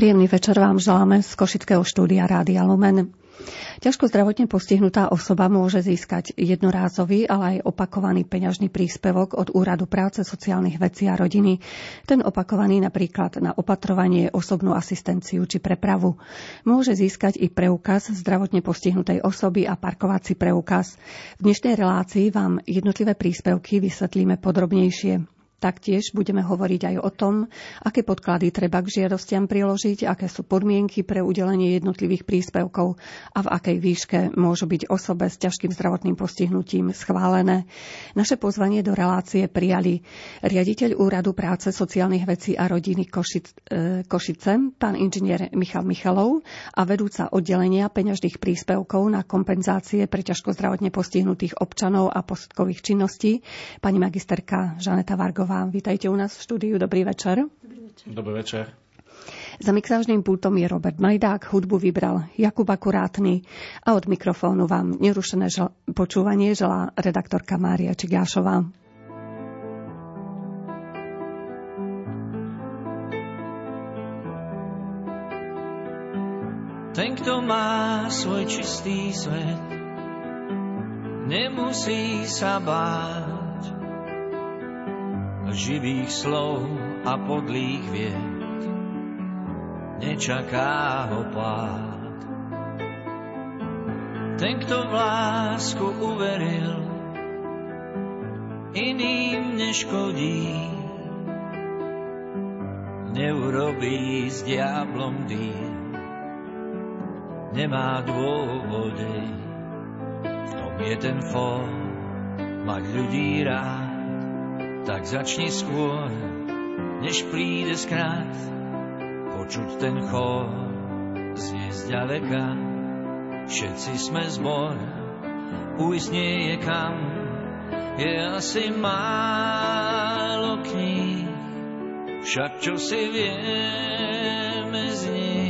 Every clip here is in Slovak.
Príjemný večer vám želáme z Košického štúdia Rádia Lumen. Ťažko zdravotne postihnutá osoba môže získať jednorázový, ale aj opakovaný peňažný príspevok od Úradu práce, sociálnych vecí a rodiny. Ten opakovaný napríklad na opatrovanie, osobnú asistenciu či prepravu. Môže získať i preukaz zdravotne postihnutej osoby a parkovací preukaz. V dnešnej relácii vám jednotlivé príspevky vysvetlíme podrobnejšie. Taktiež budeme hovoriť aj o tom, aké podklady treba k žiadostiam priložiť, aké sú podmienky pre udelenie jednotlivých príspevkov a v akej výške môžu byť osobe s ťažkým zdravotným postihnutím schválené. Naše pozvanie do relácie prijali riaditeľ Úradu práce, sociálnych vecí a rodiny Košic, e, Košice, pán inžinier Michal Michalov a vedúca oddelenia peňažných príspevkov na kompenzácie pre ťažko zdravotne postihnutých občanov a posudkových činností, pani magisterka Žaneta Vargová Štúrová. Vítajte u nás v štúdiu. Dobrý večer. Dobrý večer. Dobrý večer. Za mixážnym pultom je Robert Majdák, hudbu vybral Jakub Akurátny a od mikrofónu vám nerušené žel- počúvanie želá redaktorka Mária Čigášová. Ten, kto má svoj čistý svet, nemusí sa báť živých slov a podlých vied. Nečaká ho pád. Ten, kto v lásku uveril, iným neškodí. Neurobí s diablom dým, nemá dôvody. V tom je ten fór, mať ľudí rád tak začni skôr, než príde skrát, počuť ten chor znie zďaleka. Všetci sme zbor, ujsť nie je kam, je asi málo kníh, však čo si vieme z nich.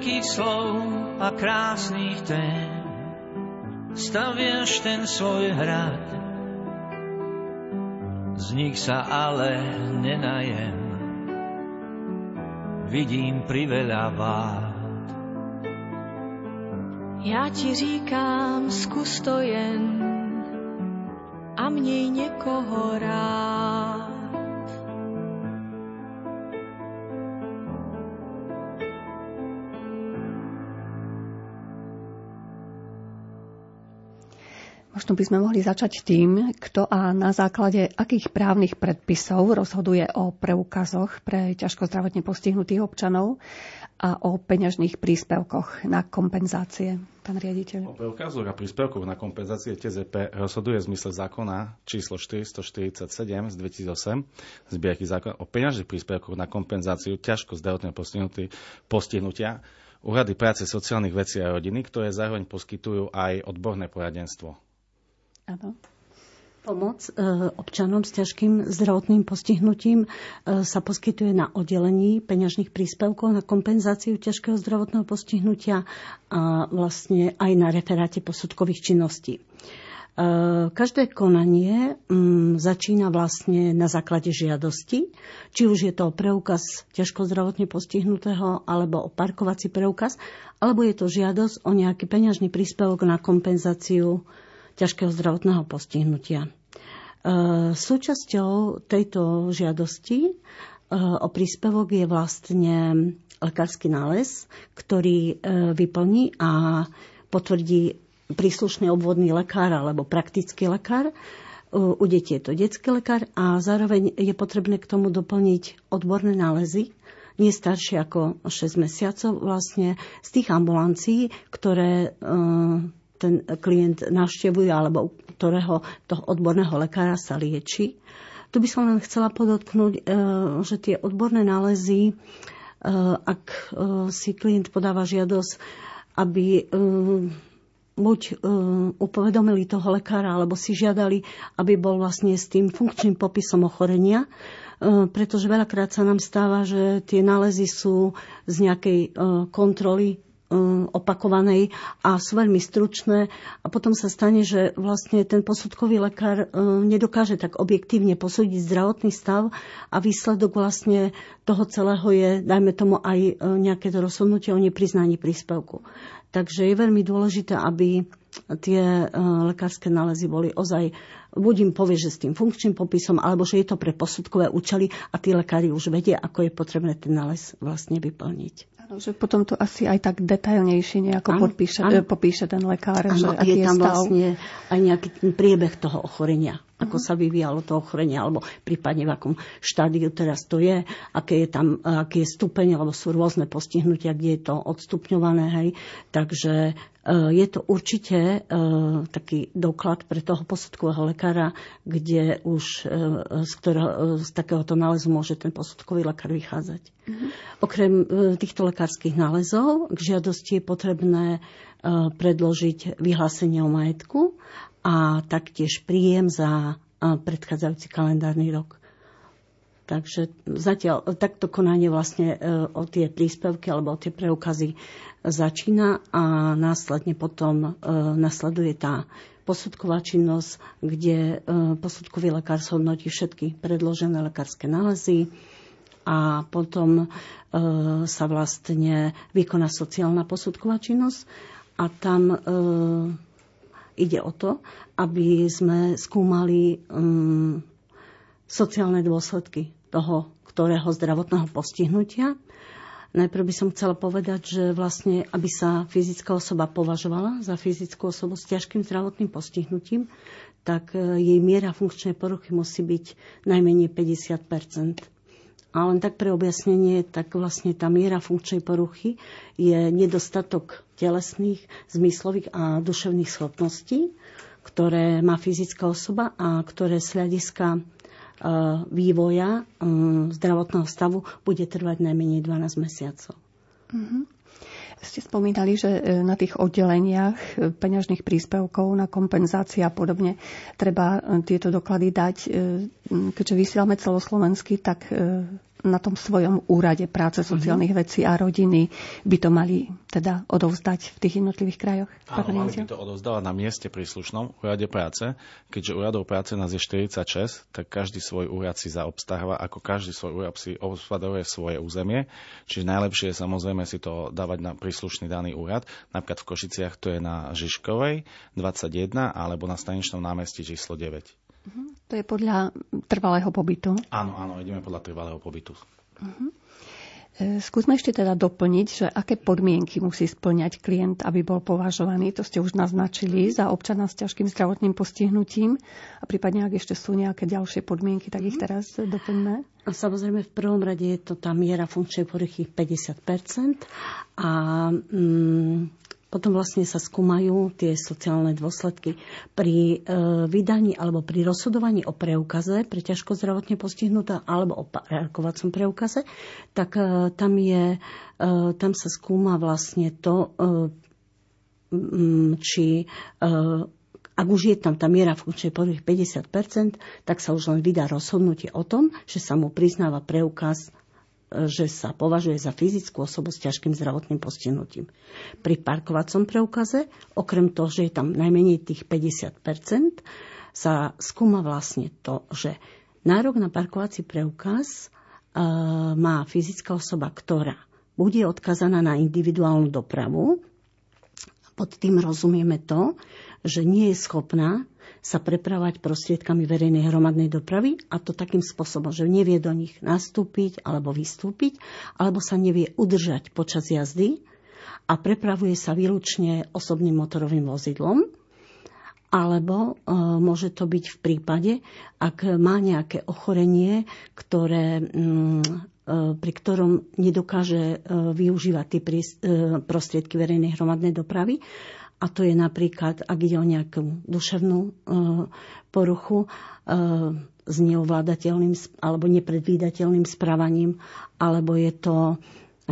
veľkých slov a krásnych tém staviaš ten svoj hrad. Z nich sa ale nenajem, vidím priveľa vád. Já ti říkám, zkus to jen a měj někoho rád. Možno by sme mohli začať tým, kto a na základe akých právnych predpisov rozhoduje o preukazoch pre ťažko zdravotne postihnutých občanov a o peňažných príspevkoch na kompenzácie. Pán riaditeľ. O preukazoch a príspevkoch na kompenzácie TZP rozhoduje v zmysle zákona číslo 447 z 2008 zbierky zákona o peňažných príspevkoch na kompenzáciu ťažko zdravotne postihnutia úrady práce sociálnych vecí a rodiny, ktoré zároveň poskytujú aj odborné poradenstvo. Áno. Pomoc e, občanom s ťažkým zdravotným postihnutím e, sa poskytuje na oddelení peňažných príspevkov na kompenzáciu ťažkého zdravotného postihnutia a vlastne aj na referáte posudkových činností. každé konanie um, začína vlastne na základe žiadosti, či už je to preukaz ťažko zdravotne postihnutého, alebo o parkovací preukaz, alebo je to žiadosť o nejaký peňažný príspevok na kompenzáciu ťažkého zdravotného postihnutia. Súčasťou tejto žiadosti o príspevok je vlastne lekársky nález, ktorý vyplní a potvrdí príslušný obvodný lekár alebo praktický lekár. U detí je to detský lekár a zároveň je potrebné k tomu doplniť odborné nálezy, nie staršie ako 6 mesiacov vlastne z tých ambulancií, ktoré e, ten klient navštevuje alebo ktorého toho odborného lekára sa lieči. Tu by som len chcela podotknúť, e, že tie odborné nálezy, e, ak si klient podáva žiadosť, aby buď upovedomili toho lekára, alebo si žiadali, aby bol vlastne s tým funkčným popisom ochorenia, pretože veľakrát sa nám stáva, že tie nálezy sú z nejakej kontroly opakovanej a sú veľmi stručné a potom sa stane, že vlastne ten posudkový lekár nedokáže tak objektívne posúdiť zdravotný stav a výsledok vlastne toho celého je, dajme tomu, aj nejaké to rozhodnutie o nepriznaní príspevku. Takže je veľmi dôležité, aby tie lekárske nálezy boli ozaj, buď im povie, že s tým funkčným popisom, alebo že je to pre posudkové účely a tí lekári už vedia, ako je potrebné ten nález vlastne vyplniť. Že potom to asi aj tak detailnejšie nejako ano, podpíše, ano. popíše ten lekár, ano, že aký je tam je stav. vlastne aj nejaký ten priebeh toho ochorenia ako sa vyvíjalo to ochorenie, alebo prípadne v akom štádiu teraz to je, aké je tam, aký je stupeň, alebo sú rôzne postihnutia, kde je to odstupňované. Hej. Takže e, je to určite e, taký doklad pre toho posudkového lekára, kde už e, z, ktorého, z takéhoto nálezu môže ten posudkový lekár vychádzať. Mm-hmm. Okrem týchto lekárskych nálezov k žiadosti je potrebné predložiť vyhlásenie o majetku a taktiež príjem za predchádzajúci kalendárny rok. Takže zatiaľ takto konanie vlastne e, o tie príspevky alebo o tie preukazy začína a následne potom e, nasleduje tá posudková činnosť, kde e, posudkový lekár zhodnotí všetky predložené lekárske nálezy a potom sa vlastne vykoná sociálna posudková činnosť a tam Ide o to, aby sme skúmali um, sociálne dôsledky toho, ktorého zdravotného postihnutia. Najprv by som chcela povedať, že vlastne, aby sa fyzická osoba považovala za fyzickú osobu s ťažkým zdravotným postihnutím, tak e, jej miera funkčnej poruchy musí byť najmenej 50 a len tak pre objasnenie, tak vlastne tá miera funkčnej poruchy je nedostatok telesných, zmyslových a duševných schopností, ktoré má fyzická osoba a ktoré z hľadiska e, vývoja e, zdravotného stavu bude trvať najmenej 12 mesiacov. Mm-hmm. Ste spomínali, že e, na tých oddeleniach peňažných príspevkov na kompenzácie a podobne treba tieto doklady dať. Keďže vysielame celoslovensky, tak na tom svojom úrade práce sociálnych uh-huh. vecí a rodiny by to mali teda odovzdať v tých jednotlivých krajoch? Áno, mali by to odovzdávať na mieste príslušnom úrade práce. Keďže úradov práce nás je 46, tak každý svoj úrad si zaobstáva, ako každý svoj úrad si obspaduje svoje územie. Čiže najlepšie je samozrejme si to dávať na príslušný daný úrad. Napríklad v Košiciach to je na Žižkovej 21 alebo na staničnom námestí číslo 9. Uh-huh. To je podľa trvalého pobytu? Áno, áno, ideme podľa trvalého pobytu. Uh-huh. Skúsme ešte teda doplniť, že aké podmienky musí splňať klient, aby bol považovaný, to ste už naznačili, za občana s ťažkým zdravotným postihnutím a prípadne, ak ešte sú nejaké ďalšie podmienky, tak ich mhm. teraz doplňme. A samozrejme v prvom rade je to tá miera funkčnej poruchy 50% a mm, potom vlastne sa skúmajú tie sociálne dôsledky. Pri e, vydaní alebo pri rozhodovaní o preukaze pre ťažko zdravotne postihnuté alebo o parkovacom preukaze, tak e, tam, je, e, tam sa skúma vlastne to, či ak už je tam tá miera funkčnej poruchy 50%, tak sa už len vydá rozhodnutie o tom, že sa mu priznáva preukaz že sa považuje za fyzickú osobu s ťažkým zdravotným postihnutím. Pri parkovacom preukaze, okrem toho, že je tam najmenej tých 50% sa skúma vlastne to, že nárok na parkovací preukaz e, má fyzická osoba, ktorá bude odkazaná na individuálnu dopravu. Pod tým rozumieme to, že nie je schopná sa prepravať prostriedkami verejnej hromadnej dopravy a to takým spôsobom, že nevie do nich nastúpiť alebo vystúpiť, alebo sa nevie udržať počas jazdy a prepravuje sa výlučne osobným motorovým vozidlom, alebo e, môže to byť v prípade, ak má nejaké ochorenie, ktoré, mm, e, pri ktorom nedokáže e, využívať tie e, prostriedky verejnej hromadnej dopravy a to je napríklad, ak ide o nejakú duševnú e, poruchu e, s neovládateľným alebo nepredvídateľným správaním, alebo je to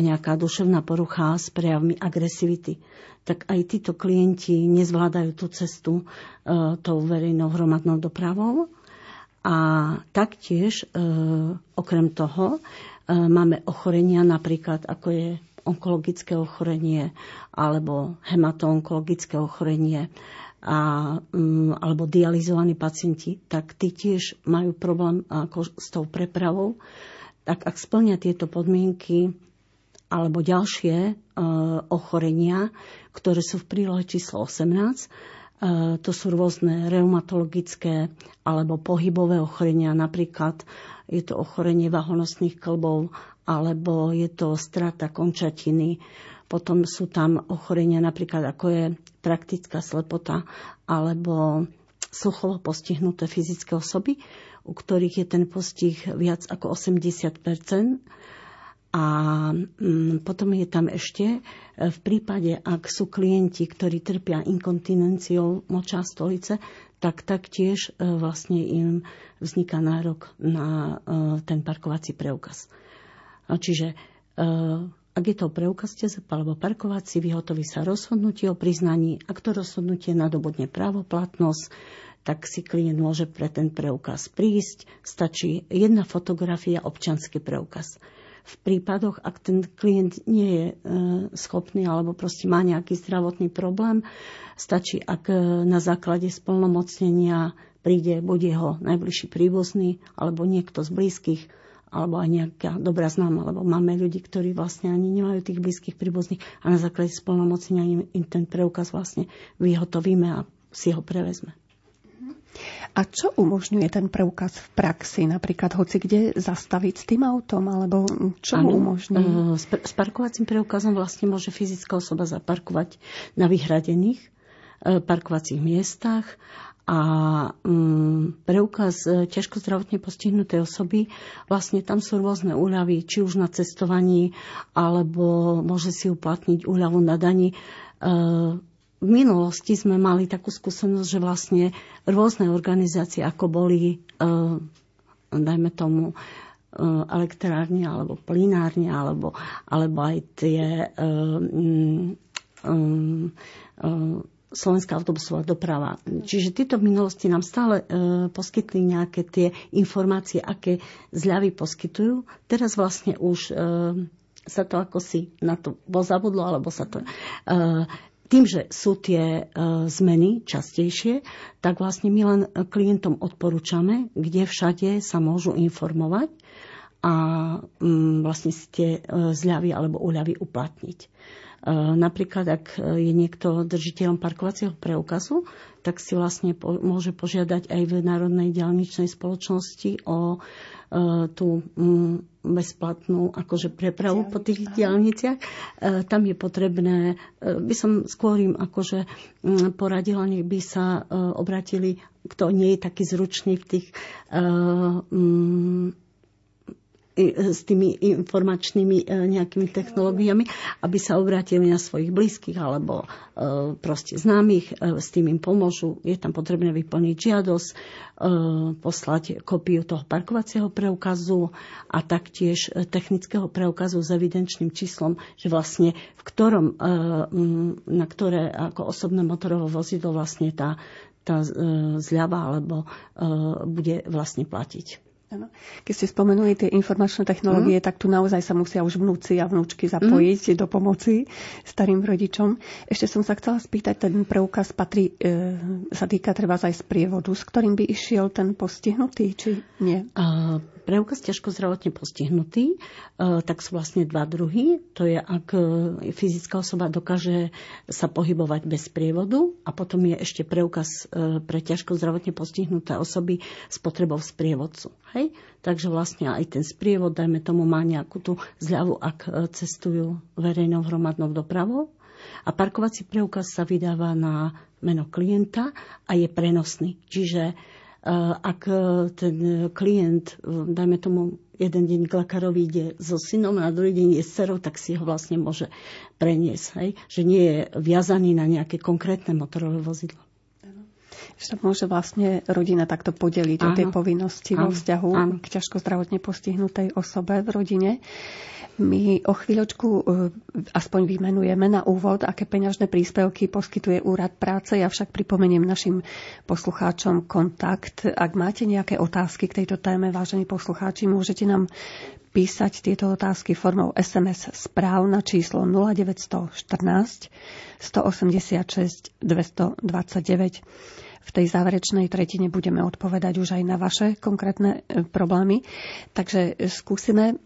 nejaká duševná porucha s prejavmi agresivity, tak aj títo klienti nezvládajú tú cestu e, tou verejnou hromadnou dopravou. A taktiež, okrem toho, máme ochorenia napríklad, ako je onkologické ochorenie alebo hematoonkologické ochorenie a, um, alebo dializovaní pacienti, tak tí tiež majú problém ako s tou prepravou. Tak ak splnia tieto podmienky alebo ďalšie uh, ochorenia, ktoré sú v prílohe číslo 18, uh, to sú rôzne reumatologické alebo pohybové ochorenia, napríklad je to ochorenie vahonosných klbov alebo je to strata končatiny. Potom sú tam ochorenia napríklad ako je praktická slepota alebo sluchovo postihnuté fyzické osoby, u ktorých je ten postih viac ako 80% a mm, potom je tam ešte e, v prípade, ak sú klienti, ktorí trpia inkontinenciou moča stolice, tak taktiež e, vlastne im vzniká nárok na e, ten parkovací preukaz. Čiže eh, ak je to preukaz TZP alebo parkovací, vyhotoví sa rozhodnutie o priznaní. Ak to rozhodnutie nadobudne právoplatnosť, tak si klient môže pre ten preukaz prísť. Stačí jedna fotografia, občanský preukaz. V prípadoch, ak ten klient nie je e, schopný alebo proste má nejaký zdravotný problém, stačí, ak e, na základe splnomocnenia príde buď jeho najbližší príbuzný alebo niekto z blízkych alebo aj nejaká dobrá známa, lebo máme ľudí, ktorí vlastne ani nemajú tých blízkych príbuzných a na základe spolnomocenia im, ten preukaz vlastne vyhotovíme a si ho prevezme. A čo umožňuje ten preukaz v praxi? Napríklad hoci kde zastaviť s tým autom? Alebo čo mu umožní? S, parkovacím preukazom vlastne môže fyzická osoba zaparkovať na vyhradených e, parkovacích miestach a um, preukaz e, ťažko zdravotne postihnutej osoby, vlastne tam sú rôzne úľavy, či už na cestovaní, alebo môže si uplatniť úľavu na daní. Uh, v minulosti sme mali takú skúsenosť, že vlastne rôzne organizácie, ako boli, uh, dajme tomu, elektrárne alebo plinárne, alebo, alebo aj tie um, um, um, slovenská autobusová doprava. Čiže tieto minulosti nám stále e, poskytli nejaké tie informácie, aké zľavy poskytujú. Teraz vlastne už e, sa to ako si na to zabudlo, alebo sa to... E, tým, že sú tie e, zmeny častejšie, tak vlastne my len klientom odporúčame, kde všade sa môžu informovať a mm, vlastne si tie e, zľavy alebo úľavy uplatniť. E, napríklad, ak je niekto držiteľom parkovacieho preukazu, tak si vlastne po, môže požiadať aj v Národnej diálničnej spoločnosti o e, tú m, bezplatnú akože prepravu po tých diálniciach. E, tam je potrebné, e, by som skôr im akože m, poradila, nech by sa e, obratili, kto nie je taký zručný v tých e, m, s tými informačnými e, nejakými technológiami, aby sa obrátili na svojich blízkych alebo e, proste známych, e, s tým im pomôžu. Je tam potrebné vyplniť žiadosť, poslať kopiu toho parkovacieho preukazu a taktiež technického preukazu s evidenčným číslom, že vlastne v ktorom, na ktoré ako osobné motorové vozidlo vlastne tá, tá zľava alebo bude vlastne platiť. Ano. Keď ste spomenuli tie informačné technológie, mm. tak tu naozaj sa musia už vnúci a vnúčky zapojiť mm. do pomoci starým rodičom. Ešte som sa chcela spýtať, ten preukaz patrí, e, sa týka treba aj z prievodu, s ktorým by išiel ten postihnutý, či nie? Uh, preukaz ťažko zdravotne postihnutý, uh, tak sú vlastne dva druhy. To je, ak e, fyzická osoba dokáže sa pohybovať bez prievodu a potom je ešte preukaz uh, pre ťažko zdravotne postihnuté osoby s potrebou sprievodcu. Hej? Takže vlastne aj ten sprievod, dajme tomu, má nejakú tú zľavu, ak e, cestujú verejnou hromadnou dopravou. A parkovací preukaz sa vydáva na meno klienta a je prenosný. Čiže e, ak e, ten klient, dajme tomu, jeden deň k lekárovi ide so synom a na druhý deň je s cerou, tak si ho vlastne môže preniesť. Hej? Že nie je viazaný na nejaké konkrétne motorové vozidlo že môže vlastne rodina takto podeliť áno. o tie povinnosti áno. vo vzťahu áno. k ťažko zdravotne postihnutej osobe v rodine. My o chvíľočku e, aspoň vymenujeme na úvod, aké peňažné príspevky poskytuje Úrad práce. Ja však pripomeniem našim poslucháčom kontakt. Ak máte nejaké otázky k tejto téme, vážení poslucháči, môžete nám písať tieto otázky formou SMS správ na číslo 0914 186 229 v tej záverečnej tretine budeme odpovedať už aj na vaše konkrétne e, problémy. Takže skúsime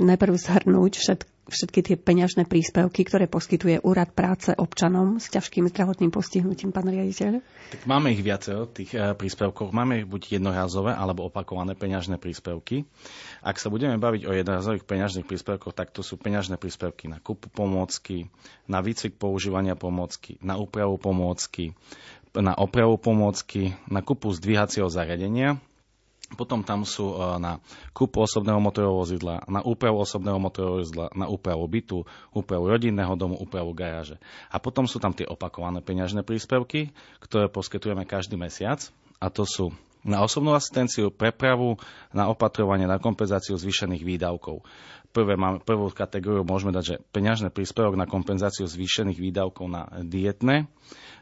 najprv zhrnúť všetko všetky tie peňažné príspevky, ktoré poskytuje Úrad práce občanom s ťažkým zdravotným postihnutím, pán riaditeľ? Tak máme ich viacero, tých e, príspevkov. Máme ich buď jednorazové alebo opakované peňažné príspevky. Ak sa budeme baviť o jednorazových peňažných príspevkoch, tak to sú peňažné príspevky na kúpu pomôcky, na výcvik používania pomôcky, na úpravu pomôcky, na opravu pomôcky, na kúpu zdvíhacieho zariadenia, potom tam sú e, na kúpu osobného motorového vozidla, na úpravu osobného motorového vozidla, na úpravu bytu, úpravu rodinného domu, úpravu garáže. A potom sú tam tie opakované peňažné príspevky, ktoré poskytujeme každý mesiac. A to sú na osobnú asistenciu, prepravu, na opatrovanie, na kompenzáciu zvýšených výdavkov. Prvé máme, prvú kategóriu môžeme dať, že peňažný príspevok na kompenzáciu zvýšených výdavkov na dietné,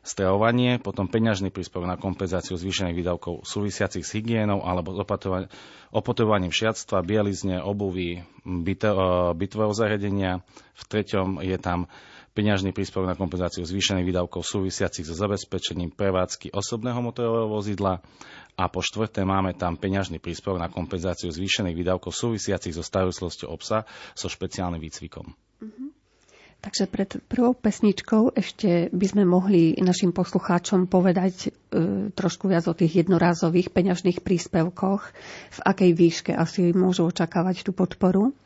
stravovanie, potom peňažný príspevok na kompenzáciu zvýšených výdavkov súvisiacich s hygienou alebo opotrebovaním šiatstva, bielizne, obuvy, bytového zariadenia. V treťom je tam peňažný príspevok na kompenzáciu zvýšených výdavkov súvisiacich so zabezpečením prevádzky osobného motorového vozidla a po štvrté máme tam peňažný príspevok na kompenzáciu zvýšených výdavkov súvisiacich so starostlosťou obsa so špeciálnym výcvikom. Mm-hmm. Takže pred prvou pesničkou ešte by sme mohli našim poslucháčom povedať e, trošku viac o tých jednorázových peňažných príspevkoch, v akej výške asi môžu očakávať tú podporu.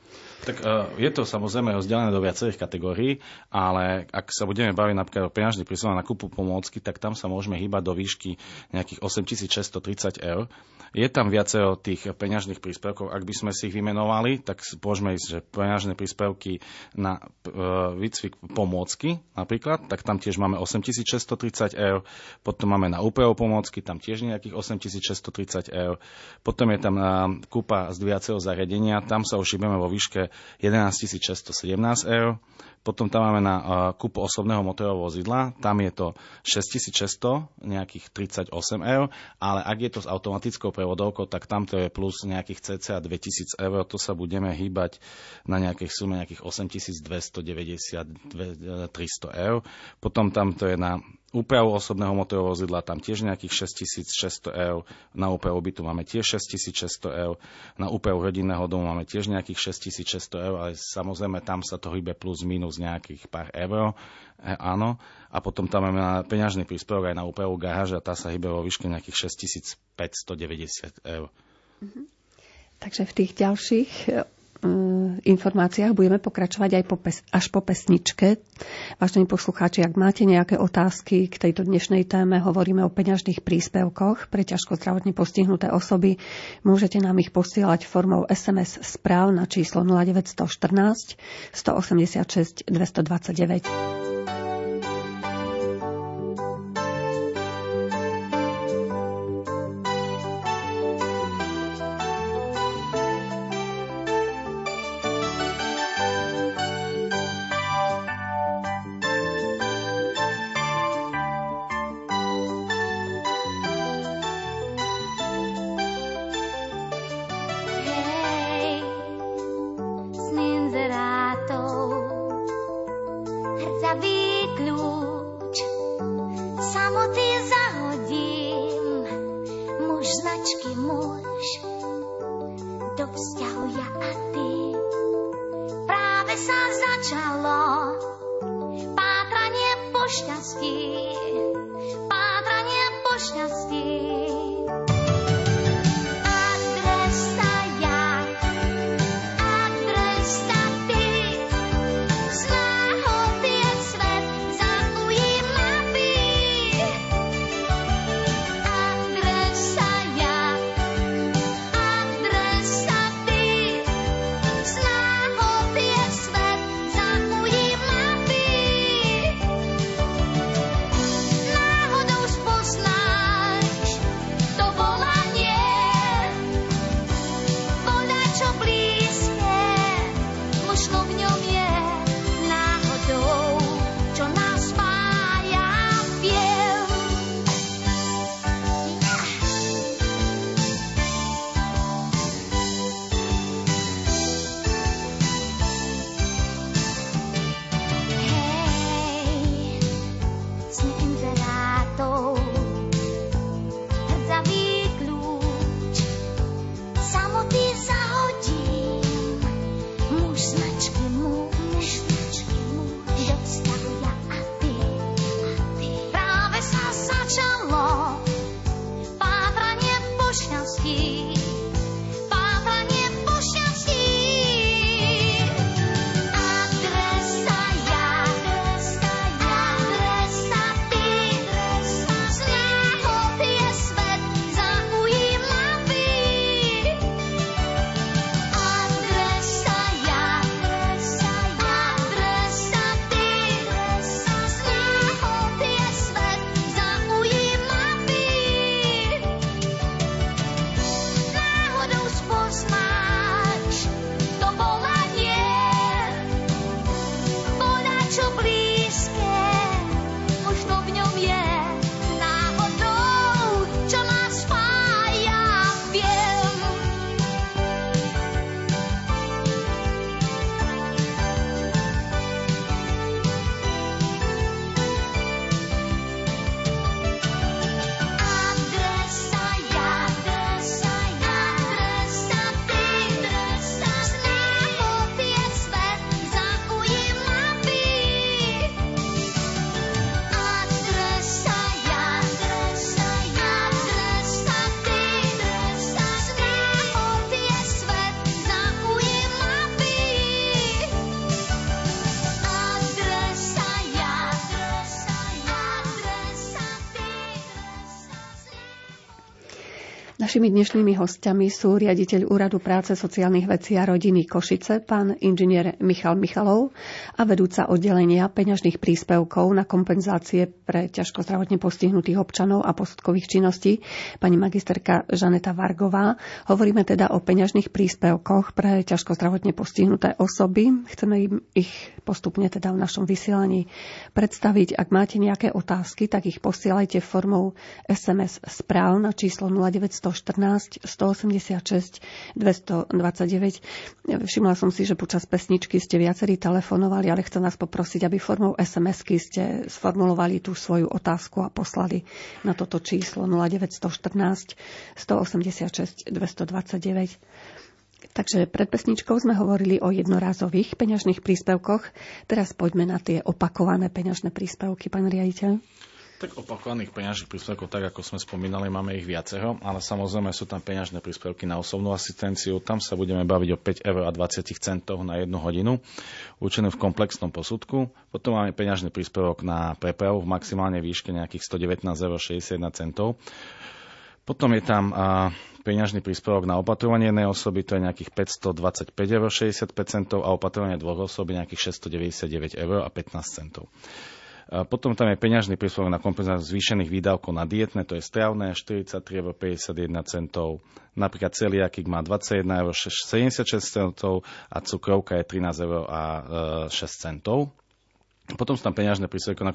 Tak uh, je to samozrejme rozdelené do viacerých kategórií, ale ak sa budeme baviť napríklad o peňažných príspevok na kúpu pomôcky, tak tam sa môžeme hýbať do výšky nejakých 8630 eur. Je tam viacero tých peňažných príspevkov. Ak by sme si ich vymenovali, tak môžeme ísť, že peňažné príspevky na uh, výcvik pomôcky napríklad, tak tam tiež máme 8630 eur. Potom máme na úpravu pomôcky, tam tiež nejakých 8630 eur. Potom je tam uh, kúpa zdviaceho zariadenia, tam sa už vo výške 11 617 eur. Potom tam máme na uh, kúpu osobného motorového vozidla, tam je to 6600, nejakých 38 eur, ale ak je to s automatickou prevodovkou, tak tam to je plus nejakých cca 2000 eur, to sa budeme hýbať na nejakej sume nejakých 8290 300 eur. Potom tam to je na úpravu osobného motorového vozidla tam tiež nejakých 6600 eur, na úpravu bytu máme tiež 6600 eur, na úpravu rodinného domu máme tiež nejakých 6600 eur, ale samozrejme tam sa to hýbe plus minus nejakých pár eur, e, áno. A potom tam máme peňažný príspevok aj na úpravu garáža, tá sa hýbe vo výške nejakých 6590 eur. Mm-hmm. Takže v tých ďalších informáciách budeme pokračovať aj po pes, až po pesničke. Vážení poslucháči, ak máte nejaké otázky k tejto dnešnej téme, hovoríme o peňažných príspevkoch pre ťažko zdravotne postihnuté osoby, môžete nám ich posielať formou SMS správ na číslo 0914 186 229. Krishna Našimi dnešnými hostiami sú riaditeľ Úradu práce, sociálnych vecí a rodiny Košice, pán inžinier Michal Michalov a vedúca oddelenia peňažných príspevkov na kompenzácie pre ťažko zdravotne postihnutých občanov a posudkových činností, pani magisterka Žaneta Vargová. Hovoríme teda o peňažných príspevkoch pre ťažko zdravotne postihnuté osoby. Chceme im ich postupne teda v našom vysielaní predstaviť. Ak máte nejaké otázky, tak ich posielajte formou SMS správ na číslo 0900 114 186 229. Všimla som si, že počas pesničky ste viacerí telefonovali, ale chcem vás poprosiť, aby formou SMS-ky ste sformulovali tú svoju otázku a poslali na toto číslo 0914 186 229. Takže pred pesničkou sme hovorili o jednorázových peňažných príspevkoch. Teraz poďme na tie opakované peňažné príspevky, pán riaditeľ. Tak opakovaných peňažných príspevkov, tak ako sme spomínali, máme ich viacero, ale samozrejme sú tam peňažné príspevky na osobnú asistenciu. Tam sa budeme baviť o 5 eur a 20 centov na jednu hodinu, určené v komplexnom posudku. Potom máme peňažný príspevok na prepravu v maximálnej výške nejakých 119 eur 61 centov. Potom je tam a, peňažný príspevok na opatrovanie jednej osoby, to je nejakých 525 eur 65 centov a opatrovanie dvoch osoby nejakých 699 eur a 15 centov. Potom tam je peňažný príspevok na kompenzáciu zvýšených výdavkov na dietné, to je stravné 43,51 centov. Napríklad celiakik má 21,76 eur 76 centov a cukrovka je 13 eur a 6 e, centov. Potom sú tam peňažné príspevky na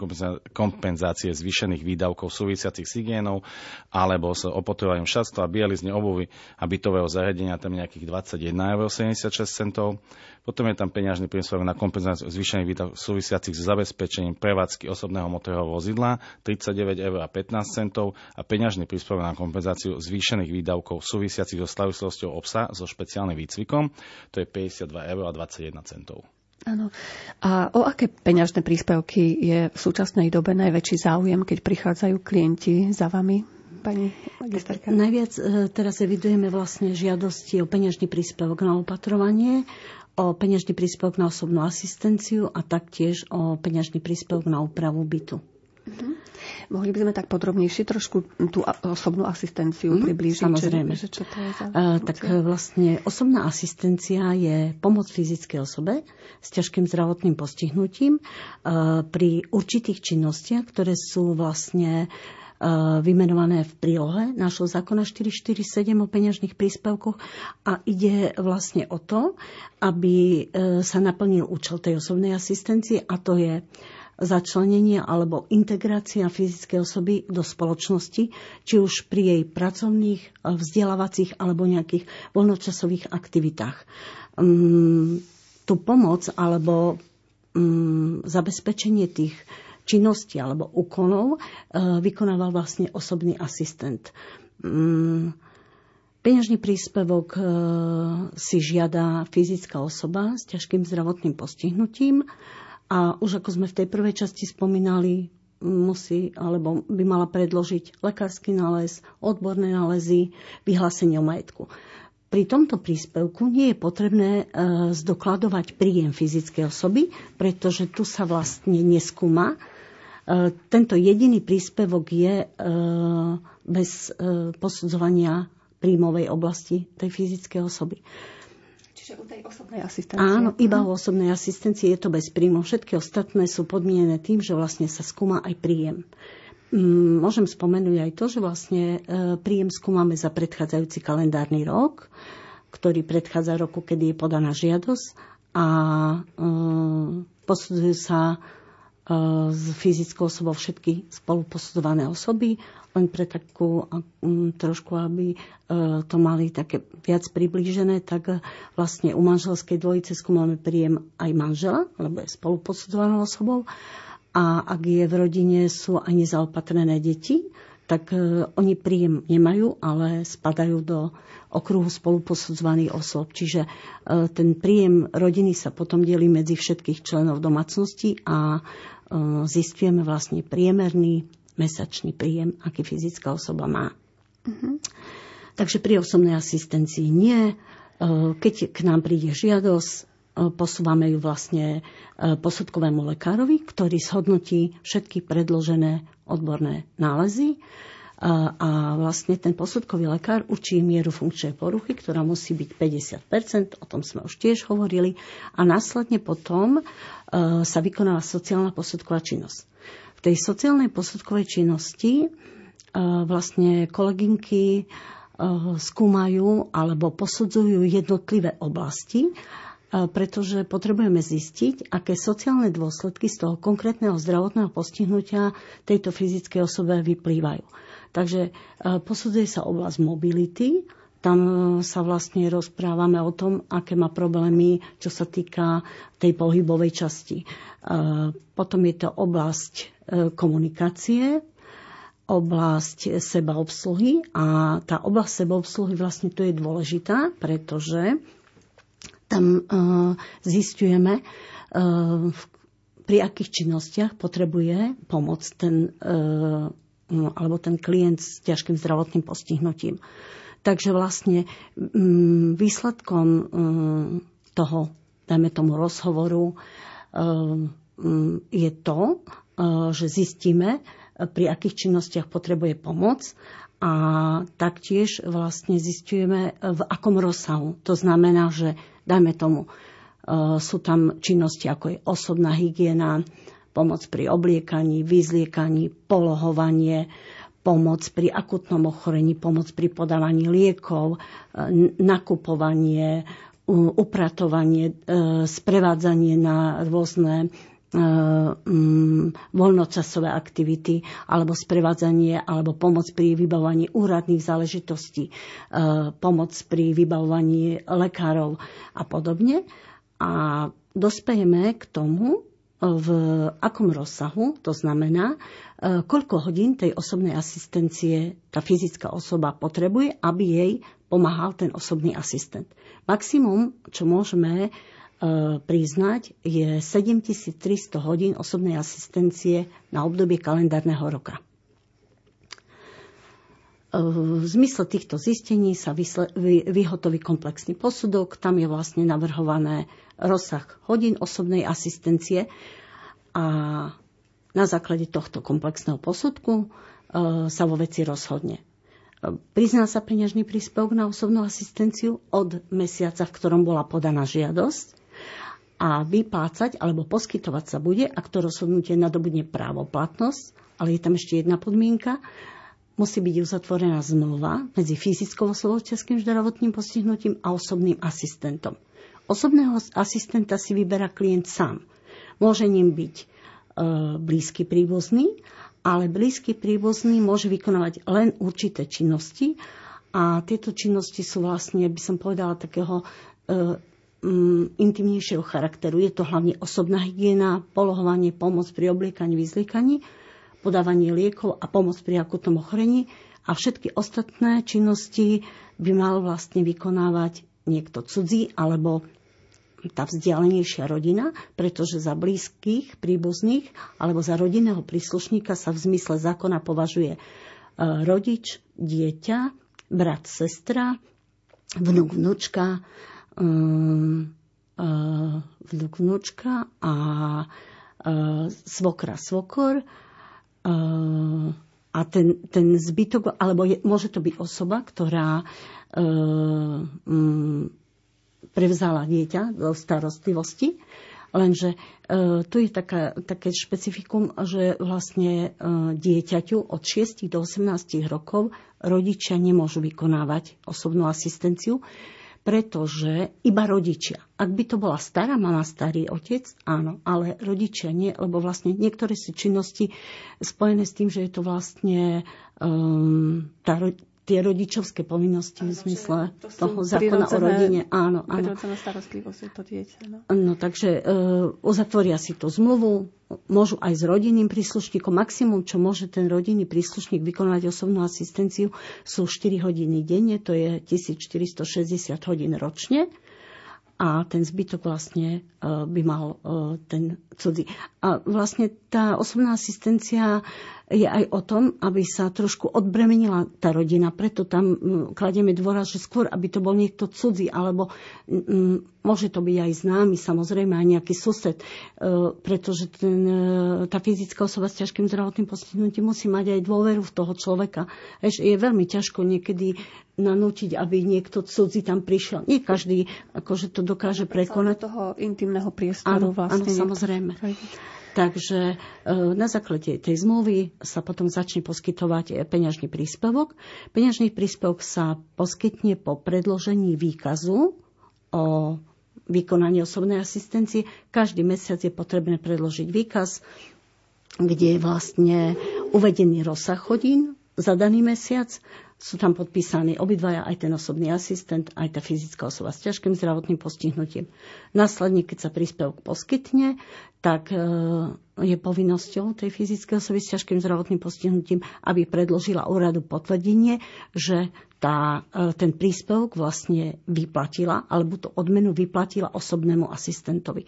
kompenzácie zvýšených výdavkov súvisiacich s hygienou alebo s opotrovaním šatstva, bielizne, obuvy a bytového zariadenia, tam nejakých 21,76 eur. Potom je tam peňažný príspevok na kompenzáciu zvýšených výdavkov súvisiacich s zabezpečením prevádzky osobného motorového vozidla 39 eur a 15 centov a peňažný príspevok na kompenzáciu zvýšených výdavkov súvisiacich so slavislosťou obsa so špeciálnym výcvikom, to je 52 eur a 21 centov. Áno. A o aké peňažné príspevky je v súčasnej dobe najväčší záujem, keď prichádzajú klienti za vami, pani magisterka? Najviac e, teraz evidujeme vlastne žiadosti o peňažný príspevok na opatrovanie, o peňažný príspevok na osobnú asistenciu a taktiež o peňažný príspevok na úpravu bytu. Uh-huh. Mohli by sme tak podrobnejšie trošku tú osobnú asistenciu mm, priblížiť? Samozrejme. Že, čo to je za uh, tak vlastne osobná asistencia je pomoc fyzickej osobe s ťažkým zdravotným postihnutím uh, pri určitých činnostiach, ktoré sú vlastne vymenované v prílohe nášho zákona 447 o peňažných príspevkoch a ide vlastne o to, aby sa naplnil účel tej osobnej asistencie a to je začlenenie alebo integrácia fyzickej osoby do spoločnosti, či už pri jej pracovných, eh, vzdelávacích alebo nejakých voľnočasových aktivitách. Um, tú pomoc alebo um, zabezpečenie tých činností alebo úkonov uh, vykonával vlastne osobný asistent. Um, Peňažný príspevok uh, si žiada fyzická osoba s ťažkým zdravotným postihnutím. A už ako sme v tej prvej časti spomínali, musí alebo by mala predložiť lekársky nález, odborné nálezy, vyhlásenie o majetku. Pri tomto príspevku nie je potrebné e, zdokladovať príjem fyzickej osoby, pretože tu sa vlastne neskúma. E, tento jediný príspevok je e, bez e, posudzovania príjmovej oblasti tej fyzickej osoby. U tej osobnej asistencie. Áno, iba u osobnej asistencie je to bez príjmu. Všetky ostatné sú podmienené tým, že vlastne sa skúma aj príjem. Mm, môžem spomenúť aj to, že vlastne e, príjem skúmame za predchádzajúci kalendárny rok, ktorý predchádza roku, kedy je podaná žiadosť a e, posudzujú sa s e, fyzickou osobou všetky spoluposudované osoby len pre takú trošku, aby e, to mali také viac priblížené, tak e, vlastne u manželskej dvojice skúmame príjem aj manžela, lebo je spoluposudzovanou osobou. A ak je v rodine sú aj nezaopatrené deti, tak e, oni príjem nemajú, ale spadajú do okruhu spoluposudzovaných osôb. Čiže ten príjem rodiny sa potom delí medzi všetkých členov domácnosti a zistujeme vlastne priemerný mesačný príjem, aký fyzická osoba má. Uh-huh. Takže pri osobnej asistencii nie. E, keď k nám príde žiadosť, e, posúvame ju vlastne e, posudkovému lekárovi, ktorý zhodnotí všetky predložené odborné nálezy a vlastne ten posudkový lekár učí mieru funkčnej poruchy, ktorá musí byť 50%, o tom sme už tiež hovorili, a následne potom sa vykonáva sociálna posudková činnosť. V tej sociálnej posudkovej činnosti e, vlastne kolegynky e, skúmajú alebo posudzujú jednotlivé oblasti, e, pretože potrebujeme zistiť, aké sociálne dôsledky z toho konkrétneho zdravotného postihnutia tejto fyzickej osobe vyplývajú. Takže posudzuje sa oblasť mobility, tam sa vlastne rozprávame o tom, aké má problémy, čo sa týka tej pohybovej časti. Potom je to oblasť komunikácie, oblasť sebaobsluhy a tá oblasť sebaobsluhy vlastne tu je dôležitá, pretože tam zistujeme, pri akých činnostiach potrebuje pomoc ten, alebo ten klient s ťažkým zdravotným postihnutím. Takže vlastne um, výsledkom um, toho, dajme tomu rozhovoru, um, je to, E, že zistíme, e, pri akých činnostiach potrebuje pomoc a taktiež vlastne zistujeme, e, v akom rozsahu. To znamená, že dajme tomu, sú tam činnosti ako je osobná hygiena, pomoc pri obliekaní, vyzliekaní, polohovanie, pomoc pri akutnom ochorení, pomoc pri podávaní liekov, nakupovanie, upratovanie, sprevádzanie na rôzne mm, voľnočasové aktivity alebo sprevádzanie alebo pomoc pri vybavovaní úradných záležitostí, pomoc pri vybavovaní lekárov a podobne. A dospejeme k tomu, v akom rozsahu, to znamená, e, koľko hodín tej osobnej asistencie tá fyzická osoba potrebuje, aby jej pomáhal ten osobný asistent. Maximum, čo môžeme e, priznať, je 7300 hodín osobnej asistencie na obdobie kalendárneho roka. V zmysle týchto zistení sa vyhotoví komplexný posudok. Tam je vlastne navrhované rozsah hodín osobnej asistencie a na základe tohto komplexného posudku e, sa vo veci rozhodne. E, prizná sa peňažný príspevok na osobnú asistenciu od mesiaca, v ktorom bola podaná žiadosť a vyplácať alebo poskytovať sa bude, ak to rozhodnutie nadobudne právoplatnosť, ale je tam ešte jedna podmienka, musí byť uzatvorená zmluva medzi fyzickou osobou s zdravotným postihnutím a osobným asistentom. Osobného asistenta si vyberá klient sám. Môže ním byť e, blízky príbuzný, ale blízky príbuzný môže vykonávať len určité činnosti a tieto činnosti sú vlastne, by som povedala, takého e, um, intimnejšieho charakteru. Je to hlavne osobná hygiena, polohovanie, pomoc pri obliekaní, vyzliekaní, podávanie liekov a pomoc pri akutnom ochorení a všetky ostatné činnosti by mal vlastne vykonávať niekto cudzí alebo tá vzdialenejšia rodina, pretože za blízkych, príbuzných alebo za rodinného príslušníka sa v zmysle zákona považuje e, rodič, dieťa, brat, sestra, vnúk, vnúčka, e, e, vnúk, vnúčka a svokra, svokor a ten, ten zbytok, alebo je, môže to byť osoba, ktorá prevzala dieťa do starostlivosti. Lenže e, tu je taká, také špecifikum, že vlastne dieťaťu od 6 do 18 rokov rodičia nemôžu vykonávať osobnú asistenciu, pretože iba rodičia. Ak by to bola stará mama, starý otec, áno, ale rodičia nie, lebo vlastne niektoré sú činnosti spojené s tým, že je to vlastne um, tá, tie rodičovské povinnosti v zmysle to toho zákona o rodine. Áno, áno. starostlivosť to dieťa. No, no takže uh, uzatvoria si tú zmluvu, môžu aj s rodinným príslušníkom. Maximum, čo môže ten rodinný príslušník vykonať osobnú asistenciu, sú 4 hodiny denne, to je 1460 hodín ročne a ten zbytok vlastne uh, by mal uh, ten cudzí. A vlastne tá osobná asistencia je aj o tom, aby sa trošku odbremenila tá rodina. Preto tam kladieme dôraz, že skôr, aby to bol niekto cudzí, alebo mm, môže to byť aj známy, samozrejme, aj nejaký sused, e, pretože ten, e, tá fyzická osoba s ťažkým zdravotným postihnutím musí mať aj dôveru v toho človeka. Eš, je veľmi ťažko niekedy nanútiť, aby niekto cudzí tam prišiel. Nie každý akože to dokáže prekonať. toho intimného priestoru áno, vlastne. Áno, samozrejme. Takže e, na základe tej zmluvy sa potom začne poskytovať e, peňažný príspevok. Peňažný príspevok sa poskytne po predložení výkazu o vykonaní osobnej asistencie. Každý mesiac je potrebné predložiť výkaz, kde je vlastne uvedený rozsah hodín za daný mesiac, sú tam podpísaní obidvaja, aj ten osobný asistent, aj tá fyzická osoba s ťažkým zdravotným postihnutím. Následne, keď sa príspevok poskytne, tak e, je povinnosťou tej fyzickej osoby s ťažkým zdravotným postihnutím, aby predložila úradu potvrdenie, že tá, e, ten príspevok vlastne vyplatila, alebo tú odmenu vyplatila osobnému asistentovi.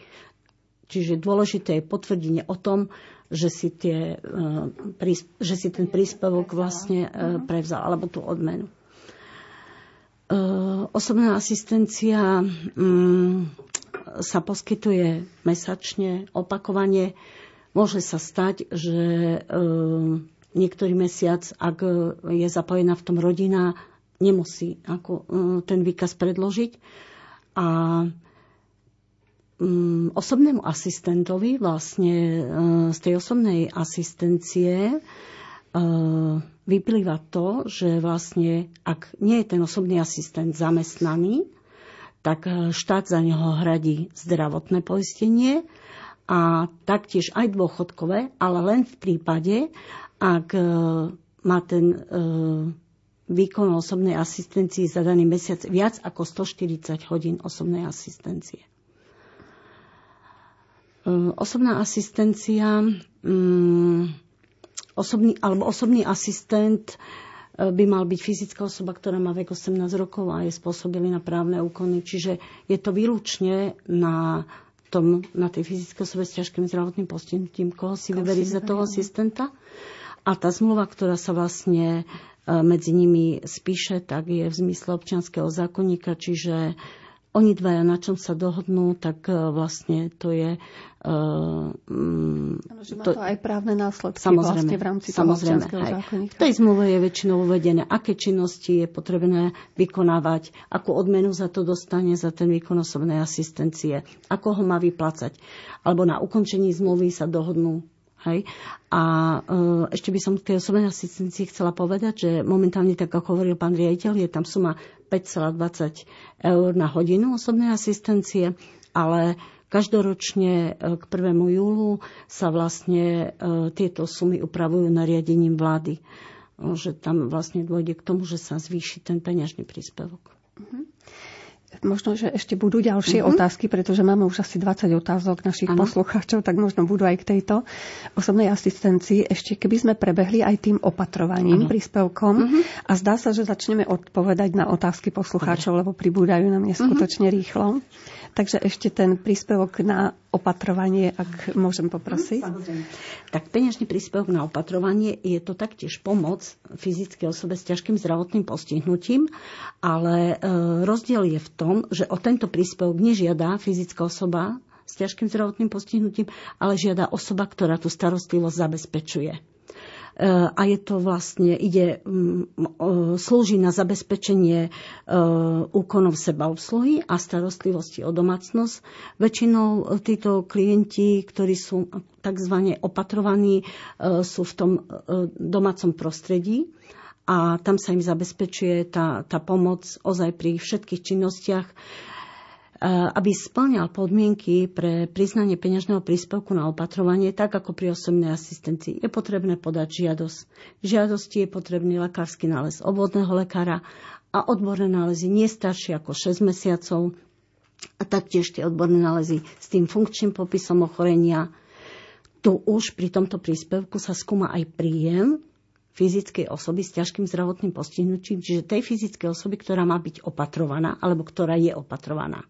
Čiže dôležité je potvrdenie o tom, že si, tie, e, že si ten príspevok vlastne e, prevzal, alebo tú odmenu. E, osobná asistencia mm, sa poskytuje mesačne, opakovane. Môže sa stať, že niektorý mesiac, ak je zapojená v tom rodina, nemusí ako ten výkaz predložiť. A Mm, osobnému asistentovi vlastne e, z tej osobnej asistencie e, vyplýva to, že vlastne ak nie je ten osobný asistent zamestnaný, tak e, štát za neho hradí zdravotné poistenie a taktiež aj dôchodkové, ale len v prípade, ak má ten výkon osobnej asistencii za daný mesiac viac ako 140 hodín osobnej asistencie. E, osobná asistencia, mm, osobný, alebo osobný asistent by mal byť fyzická osoba, ktorá má vek 18 rokov a je spôsobili na právne úkony. Čiže je to výlučne na tom, na tej fyzickej osobe s ťažkým zdravotným postihnutím, koho si vyberí za toho asistenta. A tá zmluva, ktorá sa vlastne e, medzi nimi spíše, tak je v zmysle občianského zákonníka, čiže oni dvaja na čom sa dohodnú, tak e, vlastne to je... Uh, ano, že má to, to aj právne následky samozrejme, vlastne v rámci samozrejme, toho zákonníka. V tej zmluve je väčšinou uvedené, aké činnosti je potrebné vykonávať, akú odmenu za to dostane za ten výkon osobnej asistencie, ako ho má vyplácať. Alebo na ukončení zmluvy sa dohodnú Hej. A e, ešte by som k tej osobnej asistencii chcela povedať, že momentálne, tak ako hovoril pán riaditeľ, je tam suma 5,20 eur na hodinu osobnej asistencie, ale každoročne e, k 1. júlu sa vlastne e, tieto sumy upravujú nariadením vlády. Že tam vlastne dôjde k tomu, že sa zvýši ten peňažný príspevok. Uh-huh možno, že ešte budú ďalšie uh-huh. otázky, pretože máme už asi 20 otázok našich ano. poslucháčov, tak možno budú aj k tejto osobnej asistencii. Ešte keby sme prebehli aj tým opatrovaním, ano. príspevkom uh-huh. a zdá sa, že začneme odpovedať na otázky poslucháčov, lebo pribúdajú nám neskutočne uh-huh. rýchlo. Takže ešte ten príspevok na opatrovanie, ak môžem poprosiť. Samozrejme. Tak peňažný príspevok na opatrovanie je to taktiež pomoc fyzickej osobe s ťažkým zdravotným postihnutím, ale e, rozdiel je v tom, že o tento príspevok nežiada fyzická osoba s ťažkým zdravotným postihnutím, ale žiada osoba, ktorá tú starostlivosť zabezpečuje. E, a je to vlastne, ide, mm, slúži na zabezpečenie e, úkonov sebaobsluhy a starostlivosti o domácnosť. Väčšinou títo klienti, ktorí sú tzv. opatrovaní, sú v tom domácom prostredí a tam sa im zabezpečuje tá, tá pomoc ozaj pri všetkých činnostiach Eh, aby splňal podmienky pre priznanie peňažného príspevku na opatrovanie, tak ako pri osobnej asistencii, je potrebné podať žiadosť. Žiadosti je potrebný lekársky nález obvodného lekára a odborné nálezy nie staršie ako 6 mesiacov a taktiež tie odborné nálezy s tým funkčným popisom ochorenia. Tu už pri tomto príspevku sa skúma aj príjem fyzickej osoby s ťažkým zdravotným postihnutím, čiže tej fyzickej osoby, ktorá má byť opatrovaná alebo ktorá je opatrovaná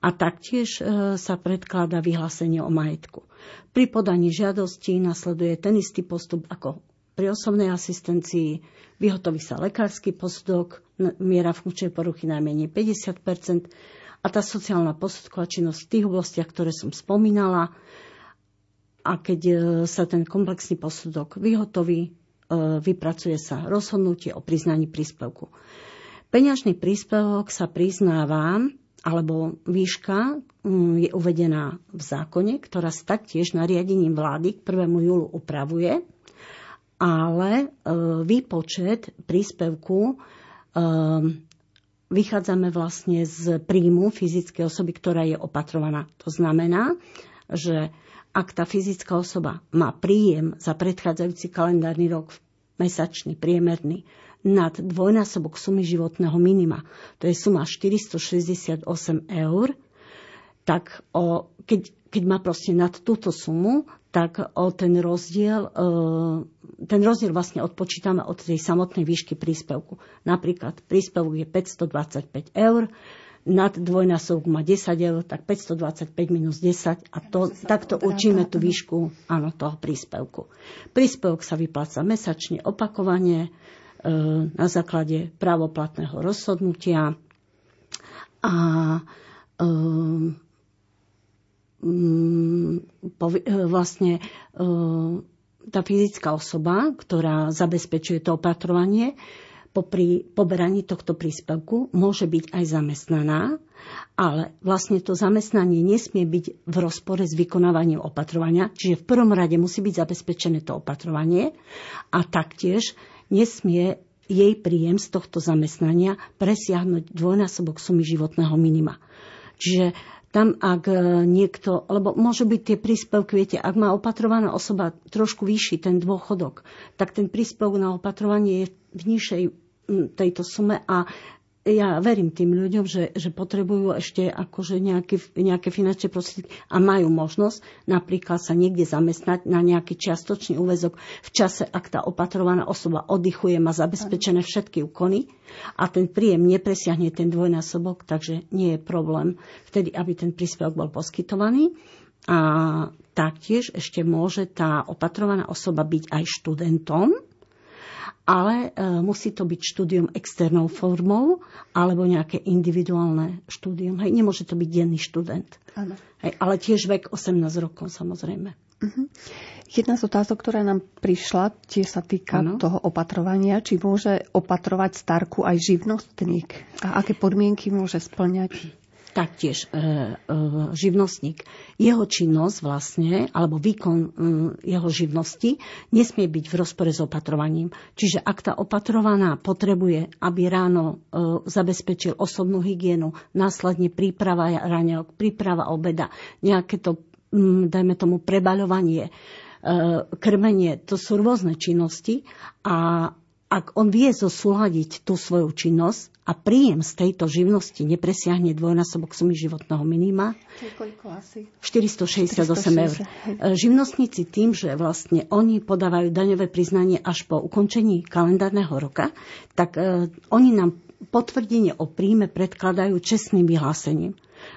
a taktiež e, sa predkladá vyhlásenie o majetku. Pri podaní žiadosti nasleduje ten istý postup ako pri osobnej asistencii. Vyhotoví sa lekársky posudok, miera funkčnej poruchy najmenej 50% a tá sociálna posudková činnosť v tých oblastiach, ktoré som spomínala. A keď e, sa ten komplexný posudok vyhotoví, e, vypracuje sa rozhodnutie o priznaní príspevku. Peňažný príspevok sa priznáva alebo výška mm, je uvedená v zákone, ktorá sa taktiež nariadením vlády k 1. júlu upravuje, ale e, výpočet príspevku e, vychádzame vlastne z príjmu fyzickej osoby, ktorá je opatrovaná. To znamená, že ak tá fyzická osoba má príjem za predchádzajúci kalendárny rok mesačný, priemerný, nad dvojnásobok sumy životného minima, to je suma 468 eur, tak o, keď, keď má proste nad túto sumu, tak o ten rozdiel, e, ten rozdiel vlastne odpočítame od tej samotnej výšky príspevku. Napríklad príspevok je 525 eur, nad dvojnásobok má 10 eur, tak 525 minus 10 a to, takto učíme tú výšku áno, toho príspevku. Príspevok sa vypláca mesačne, opakovane, na základe právoplatného rozhodnutia. A e, e, vlastne tá fyzická osoba, ktorá zabezpečuje to opatrovanie, popri poberaní tohto príspevku môže byť aj zamestnaná, ale vlastne to zamestnanie nesmie byť v rozpore s vykonávaním opatrovania, čiže v prvom rade musí byť zabezpečené to opatrovanie a taktiež nesmie jej príjem z tohto zamestnania presiahnuť dvojnásobok sumy životného minima. Čiže Tam, ak e, niekto, lebo môžu byť tie príspevky, viete, ak má opatrovaná osoba trošku vyšší ten dôchodok, tak ten príspevok na opatrovanie je v nižšej tejto sume a ja verím tým ľuďom, že, že potrebujú ešte akože nejaké, nejaké finančné prostriedky a majú možnosť napríklad sa niekde zamestnať na nejaký čiastočný úvezok v čase, ak tá opatrovaná osoba oddychuje, má zabezpečené všetky úkony a ten príjem nepresiahne ten dvojnásobok, takže nie je problém vtedy, aby ten príspevok bol poskytovaný. A taktiež ešte môže tá opatrovaná osoba byť aj študentom, ale e, musí to byť štúdium externou formou alebo nejaké individuálne štúdium. Hej, nemôže to byť denný študent. Hej, ale tiež vek 18 rokov samozrejme. Uh-huh. Jedna z otázok, ktorá nám prišla, tiež sa týka ano. toho opatrovania. Či môže opatrovať starku aj živnostník? A aké podmienky môže splňať? Taktiež e, e, živnostník. Jeho činnosť vlastne, alebo výkon e, jeho živnosti nesmie byť v rozpore s opatrovaním. Čiže ak tá opatrovaná potrebuje, aby ráno zabezpečil osobnú hygienu, následne príprava ráňok, príprava obeda, nejaké to, dajme tomu, prebaľovanie, krmenie, to sú rôzne činnosti a ak on vie zosúľadiť tú svoju činnosť a príjem z tejto živnosti nepresiahne dvojnásobok sumy životného minima, 468 eur. Živnostníci tým, že vlastne oni podávajú daňové priznanie až po ukončení kalendárneho roka, tak uh, oni nám potvrdenie o príjme predkladajú čestným vyhlásením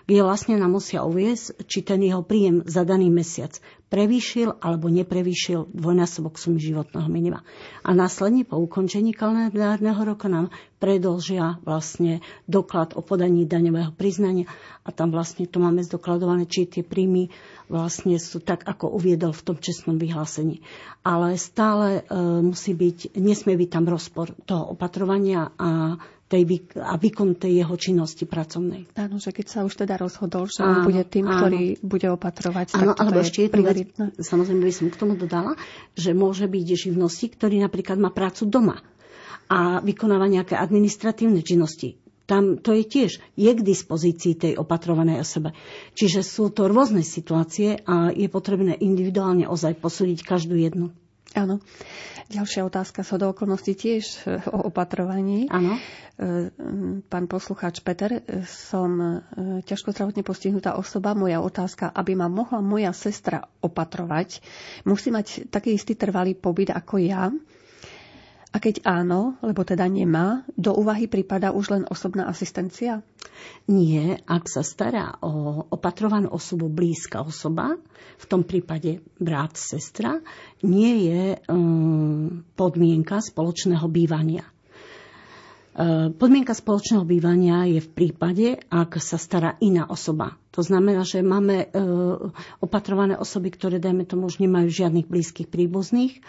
kde vlastne nám musia uviesť, či ten jeho príjem za daný mesiac prevýšil alebo neprevýšil dvojnásobok sumy životného minima. A následne po ukončení kalendárneho roka nám predlžia vlastne doklad o podaní daňového priznania a tam vlastne to máme zdokladované, či tie príjmy vlastne sú tak, ako uviedol v tom čestnom vyhlásení. Ale stále e, musí byť, nesmie byť tam rozpor toho opatrovania a tej, a výkon tej jeho činnosti pracovnej. Áno, že keď sa už teda rozhodol, že áno, bude tým, áno. ktorý bude opatrovať, áno, tak alebo je ešte jednu vec, samozrejme by som k tomu dodala, že môže byť živnosti, ktorý napríklad má prácu doma a vykonáva nejaké administratívne činnosti. Tam to je tiež, je k dispozícii tej opatrovanej osobe. Čiže sú to rôzne situácie a je potrebné individuálne ozaj posúdiť každú jednu. Áno. Ďalšia otázka sa do okolností tiež e, o opatrovaní. Áno. E, pán poslucháč Peter, e, som ťažko zdravotne postihnutá osoba. Moja otázka, aby ma mohla moja sestra opatrovať, musí mať taký istý trvalý pobyt ako ja. A keď áno, lebo teda nemá, do úvahy prípada už len osobná asistencia? Nie, ak sa stará o opatrovanú osobu, blízka osoba, v tom prípade brat, sestra, nie je um, podmienka spoločného bývania. Uh, podmienka spoločného bývania je v prípade, ak sa stará iná osoba. To znamená, že máme uh, opatrované osoby, ktoré, dajme tomu, už nemajú žiadnych blízkych príbuzných,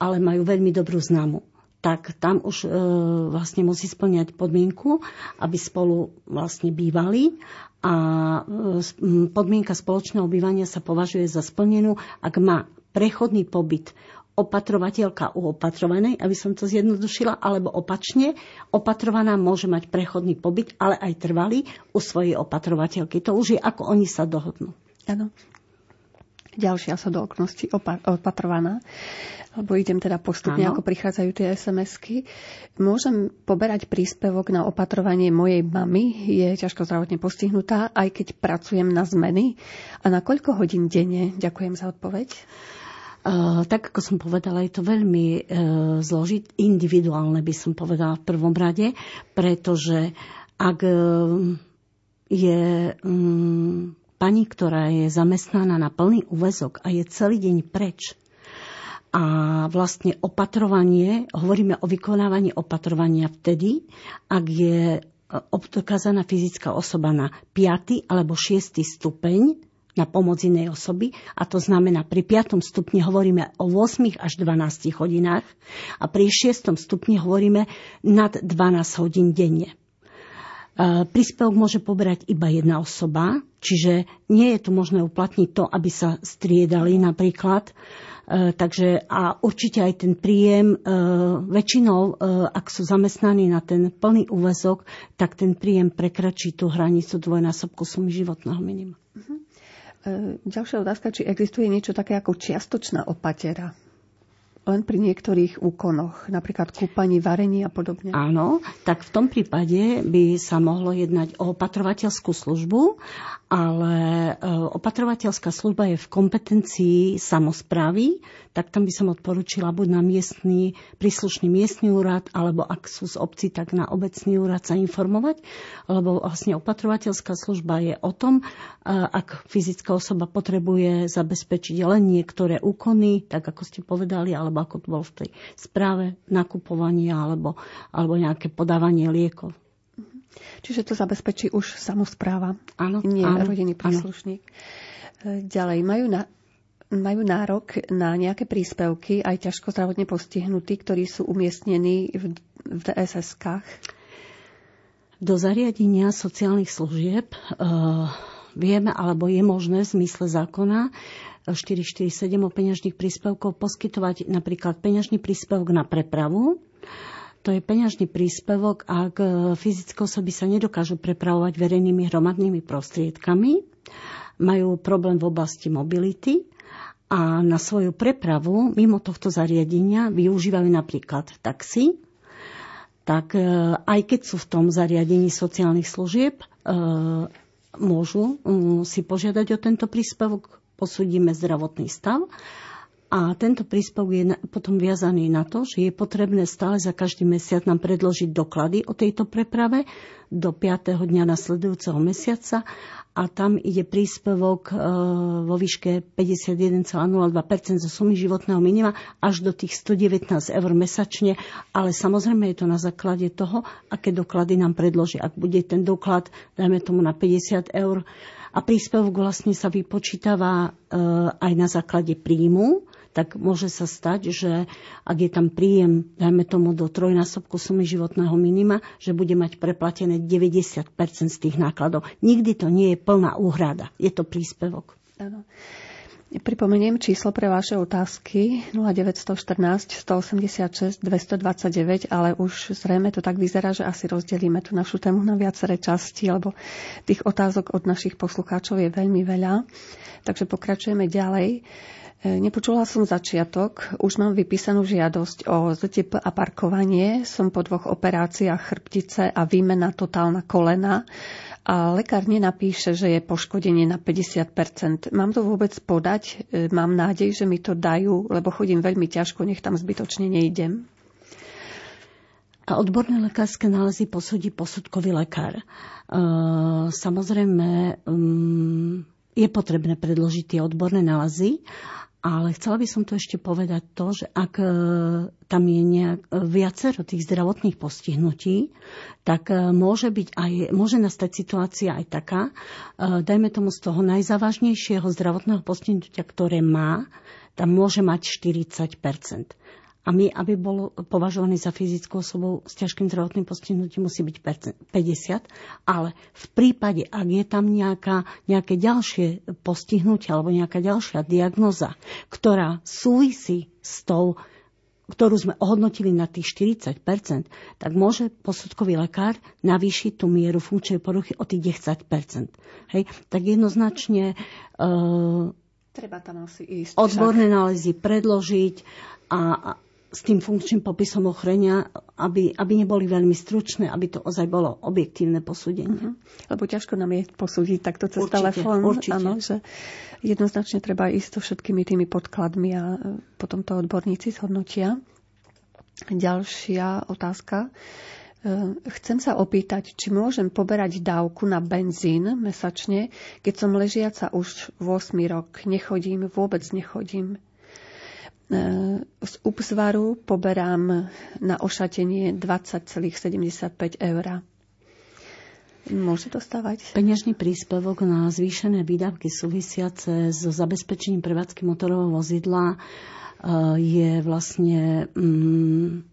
ale majú veľmi dobrú známu tak tam už e, vlastne musí splňať podmienku, aby spolu vlastne bývali a e, podmienka spoločného bývania sa považuje za splnenú, ak má prechodný pobyt opatrovateľka u opatrovanej, aby som to zjednodušila, alebo opačne, opatrovaná môže mať prechodný pobyt, ale aj trvalý u svojej opatrovateľky. To už je ako oni sa dohodnú. Áno ďalšia sa do oknosti opatrovaná, lebo idem teda postupne, ano. ako prichádzajú tie SMS-ky. Môžem poberať príspevok na opatrovanie mojej mamy, je ťažko zdravotne postihnutá, aj keď pracujem na zmeny. A na koľko hodín denne? Ďakujem za odpoveď. Uh, tak ako som povedala, je to veľmi uh, zložit, individuálne by som povedala v prvom rade, pretože ak uh, je um, pani, ktorá je zamestnaná na plný úvezok a je celý deň preč, a vlastne opatrovanie, hovoríme o vykonávaní opatrovania vtedy, ak je dokázaná fyzická osoba na 5. alebo 6. stupeň na pomoc inej osoby a to znamená pri 5. stupni hovoríme o 8 až 12 hodinách a pri 6. stupni hovoríme nad 12 hodín denne. Príspevok môže poberať iba jedna osoba, čiže nie je tu možné uplatniť to, aby sa striedali napríklad. E, takže a určite aj ten príjem, e, väčšinou, e, ak sú zamestnaní na ten plný úvezok, tak ten príjem prekračí tú hranicu dvojnásobku sumy životného minima. Uh-huh. Ďalšia otázka, či existuje niečo také ako čiastočná opatera? Len pri niektorých úkonoch, napríklad kúpaní, varení a podobne. Áno, tak v tom prípade by sa mohlo jednať o opatrovateľskú službu, ale e, opatrovateľská služba je v kompetencii samozprávy, tak tam by som odporúčila buď na miestný, príslušný miestny úrad, alebo ak sú z obci, tak na obecný úrad sa informovať, lebo vlastne opatrovateľská služba je o tom, e, ak fyzická osoba potrebuje zabezpečiť len niektoré úkony, tak ako ste povedali, alebo alebo ako to bolo v tej správe nakupovania alebo, alebo nejaké podávanie liekov. Mhm. Čiže to zabezpečí už samozpráva, áno, nie áno, rodinný príslušník. Áno. Ďalej, majú, na, majú nárok na nejaké príspevky aj ťažko zdravotne postihnutí, ktorí sú umiestnení v, v DSS-kách? Do zariadenia sociálnych služieb uh, vieme, alebo je možné v zmysle zákona 447 o peňažných príspevkov poskytovať napríklad peňažný príspevok na prepravu. To je peňažný príspevok, ak e, fyzické osoby sa nedokážu prepravovať verejnými hromadnými prostriedkami, majú problém v oblasti mobility a na svoju prepravu mimo tohto zariadenia využívajú napríklad taxi, tak e, aj keď sú v tom zariadení sociálnych služieb, e, môžu si požiadať o tento príspevok posúdime zdravotný stav a tento príspevok je potom viazaný na to, že je potrebné stále za každý mesiac nám predložiť doklady o tejto preprave do 5. dňa nasledujúceho mesiaca a tam ide príspevok e, vo výške 51,02% zo sumy životného minima až do tých 119 eur mesačne, ale samozrejme je to na základe toho, aké doklady nám predloží. Ak bude ten doklad, dajme tomu na 50 eur, a príspevok vlastne sa vypočítava e, aj na základe príjmu, tak môže sa stať, že ak je tam príjem, dajme tomu do trojnásobku sumy životného minima, že bude mať preplatené 90% z tých nákladov. Nikdy to nie je plná úhrada, je to príspevok. Áno. Pripomeniem číslo pre vaše otázky 0914 186 229, ale už zrejme to tak vyzerá, že asi rozdelíme tú našu tému na viaceré časti, lebo tých otázok od našich poslucháčov je veľmi veľa. Takže pokračujeme ďalej. E, nepočula som začiatok, už mám vypísanú žiadosť o ZTP a parkovanie. Som po dvoch operáciách chrbtice a výmena totálna kolena a lekár nenapíše, že je poškodenie na 50% Mám to vôbec podať? E, mám nádej, že mi to dajú, lebo chodím veľmi ťažko, nech tam zbytočne nejdem. A odborné lekárske nálezy posúdi posudkový lekár. E, samozrejme, um, je potrebné predložiť tie odborné nálezy ale chcela by som to ešte povedať to, že ak e, tam je nejak, e, viacero tých zdravotných postihnutí, tak e, môže, byť aj, môže nastať situácia aj taká, dajme tomu z toho najzávažnejšieho zdravotného postihnutia, ktoré má, tam môže mať 40 a my, aby bol považovaný za fyzickú osobu s ťažkým zdravotným postihnutím, musí byť 50. Ale v prípade, ak je tam nejaká, nejaké ďalšie postihnutie alebo nejaká ďalšia diagnoza, ktorá súvisí s tou ktorú sme ohodnotili na tých 40% tak môže posudkový lekár navýšiť tú mieru funkčnej poruchy o tých 10 Hej? Tak jednoznačne uh, Treba tam asi ísť. Odborné nálezy predložiť a, s tým funkčným popisom ochrenia, aby, aby neboli veľmi stručné, aby to ozaj bolo objektívne posúdenie. Uh-huh. Lebo ťažko nám je posúdiť takto cez telefón. Áno, že jednoznačne treba ísť so všetkými tými podkladmi a e, potom to odborníci zhodnotia. Ďalšia otázka. E, chcem sa opýtať, či môžem poberať dávku na benzín mesačne, keď som ležiaca už 8 rok. Nechodím, vôbec nechodím. E, z úpsvaru poberám na ošatenie 20,75 eur. Môže to stávať? Peňažný príspevok na zvýšené výdavky súvisiace so zabezpečením prevádzky motorového vozidla e, je vlastne um,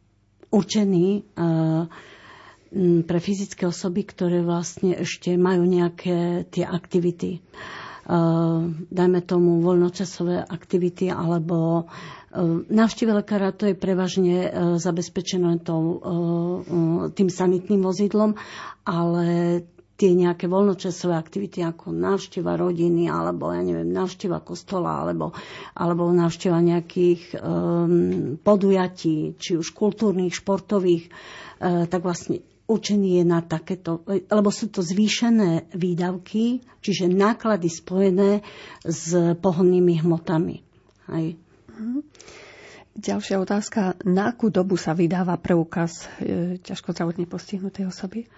určený uh, pre fyzické osoby, ktoré vlastne ešte majú nejaké tie aktivity. Dajme tomu voľnočasové aktivity alebo Návšteva lekára to je prevažne zabezpečené tým sanitným vozidlom, ale tie nejaké voľnočasové aktivity ako návšteva rodiny alebo ja neviem, návšteva kostola alebo, alebo návšteva nejakých um, podujatí, či už kultúrnych, športových, uh, tak vlastne určený je na takéto, lebo sú to zvýšené výdavky, čiže náklady spojené s pohonnými hmotami. Hej. Mhm. Ďalšia otázka. Na akú dobu sa vydáva preukaz e, ťažko zdravotne postihnutej osoby?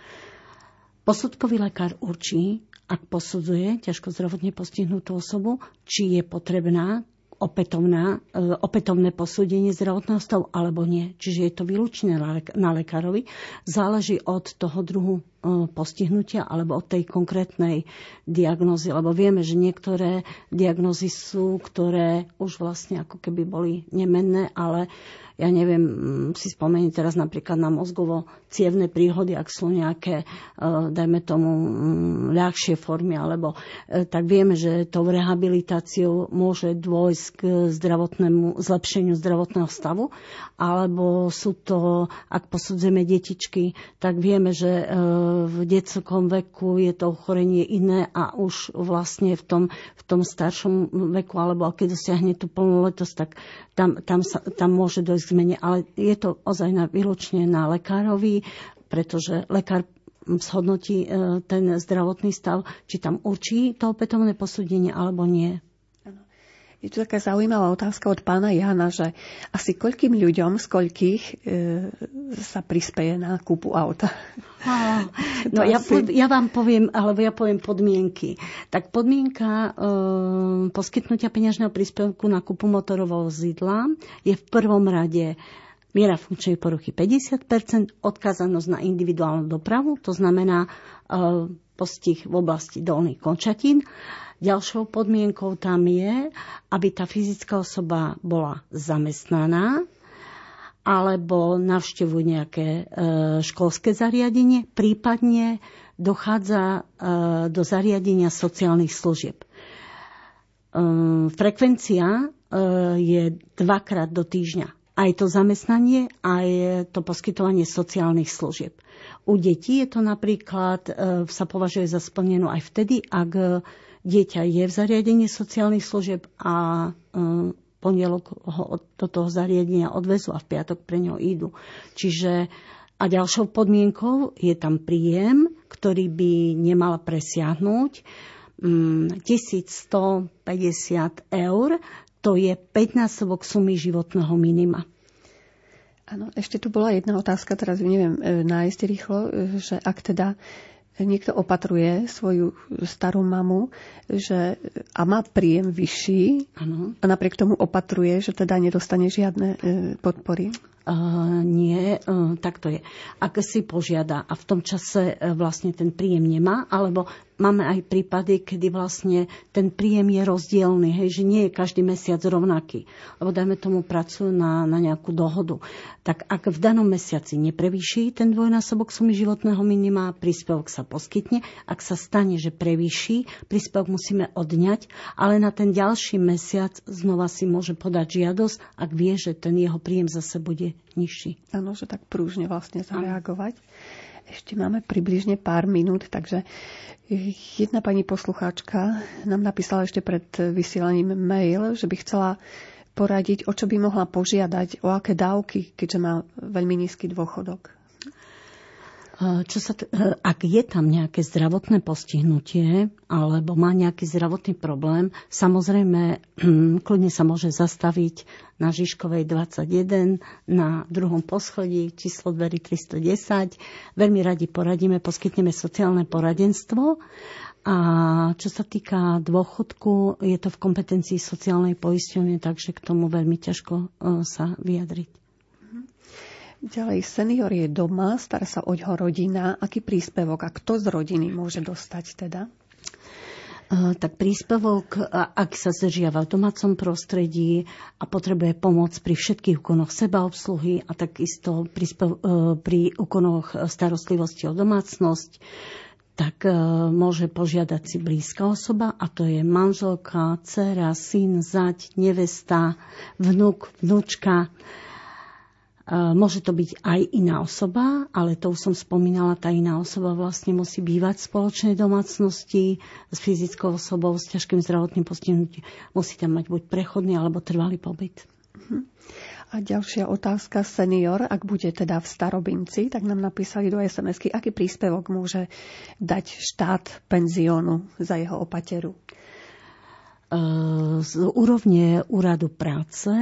Posudkový lekár určí, ak posudzuje ťažko zdravotne postihnutú osobu, či je potrebná opätovná, e, opätovné posúdenie zdravotného stavu alebo nie. Čiže je to výlučne na lekárovi. Záleží od toho druhu e, postihnutia alebo od tej konkrétnej diagnózy. Lebo vieme, že niektoré diagnózy sú, ktoré už vlastne ako keby boli nemenné, ale ja neviem, mm, si spomeniem teraz napríklad na mozgovo cievne príhody, ak sú nejaké, e, dajme tomu, mm, ľahšie formy, alebo tak vieme, že tou rehabilitáciou môže dôjsť k zdravotnému, zlepšeniu zdravotného stavu, alebo sú to, ak posudzujeme detičky, tak vieme, že e, v detskom veku je to ochorenie iné a už vlastne v tom, v tom staršom veku, alebo keď dosiahne tú plnoletosť, tak tam, tam, sa, tam môže dojsť k zmene, ale je to ozaj na, výlučne na lekárovi, pretože lekár shodnotí e, ten zdravotný stav, či tam určí to opätovné posúdenie alebo nie. Je tu taká zaujímavá otázka od pána Jana, že asi koľkým ľuďom, z koľkých e, sa prispieje na kúpu auta? No ja, asi... ja vám poviem, alebo ja poviem podmienky. Tak podmienka e, poskytnutia peňažného príspevku na kúpu motorového zidla je v prvom rade miera funkčnej poruchy 50%, odkázanosť na individuálnu dopravu, to znamená e, postih v oblasti dolných končatín Ďalšou podmienkou tam je, aby tá fyzická osoba bola zamestnaná alebo navštevuje nejaké e, školské zariadenie, prípadne dochádza e, do zariadenia sociálnych služieb. E, frekvencia je dvakrát do týždňa. Aj to zamestnanie, aj to poskytovanie sociálnych služieb. U detí je to napríklad, sa považuje za splnenú aj vtedy, ak dieťa je v zariadení sociálnych služieb a e, pondelok ho do toho zariadenia odvezú a v piatok pre ňo idú. Čiže a ďalšou podmienkou je tam príjem, ktorý by nemal presiahnuť 1150 mm, eur, to je 5 násobok sumy životného minima. Áno, ešte tu bola jedna otázka, teraz neviem e, nájsť rýchlo, e, že ak teda niekto opatruje svoju starú mamu že, a má príjem vyšší ano. a napriek tomu opatruje, že teda nedostane žiadne e, podpory? Uh, nie, uh, tak to je. Ak si požiada a v tom čase uh, vlastne ten príjem nemá, alebo máme aj prípady, kedy vlastne ten príjem je rozdielny, hej, že nie je každý mesiac rovnaký. Lebo dajme tomu pracujú na, na nejakú dohodu. Tak ak v danom mesiaci neprevýši ten dvojnásobok sumy životného minima, príspevok sa poskytne. Ak sa stane, že prevýši, príspevok musíme odňať, ale na ten ďalší mesiac znova si môže podať žiadosť, ak vie, že ten jeho príjem zase bude nižší. Áno, že tak prúžne vlastne zareagovať. Ešte máme približne pár minút, takže jedna pani poslucháčka nám napísala ešte pred vysielaním mail, že by chcela poradiť, o čo by mohla požiadať, o aké dávky, keďže má veľmi nízky dôchodok. Čo sa t- e, ak je tam nejaké zdravotné postihnutie alebo má nejaký zdravotný problém, samozrejme kľudne sa môže zastaviť na Žižkovej 21 na druhom poschodí číslo dverí 310. Veľmi radi poradíme, poskytneme sociálne poradenstvo. A čo sa týka dôchodku, je to v kompetencii sociálnej poisťovne, takže k tomu veľmi ťažko e, sa vyjadriť. Ďalej, senior je doma, stará sa o ňoho rodina. Aký príspevok a kto z rodiny môže dostať teda? tak príspevok, ak sa zdržiava v domácom prostredí a potrebuje pomoc pri všetkých úkonoch sebaobsluhy a takisto príspev, pri úkonoch starostlivosti o domácnosť, tak môže požiadať si blízka osoba a to je manželka, dcera, syn, zať, nevesta, vnúk, vnúčka Môže to byť aj iná osoba, ale to už som spomínala, tá iná osoba vlastne musí bývať v spoločnej domácnosti s fyzickou osobou s ťažkým zdravotným postihnutím. Musí tam mať buď prechodný alebo trvalý pobyt. Mhm. A ďalšia otázka. Senior, ak bude teda v starobinci, tak nám napísali do sms aký príspevok môže dať štát penziónu za jeho opateru? Z úrovne úradu práce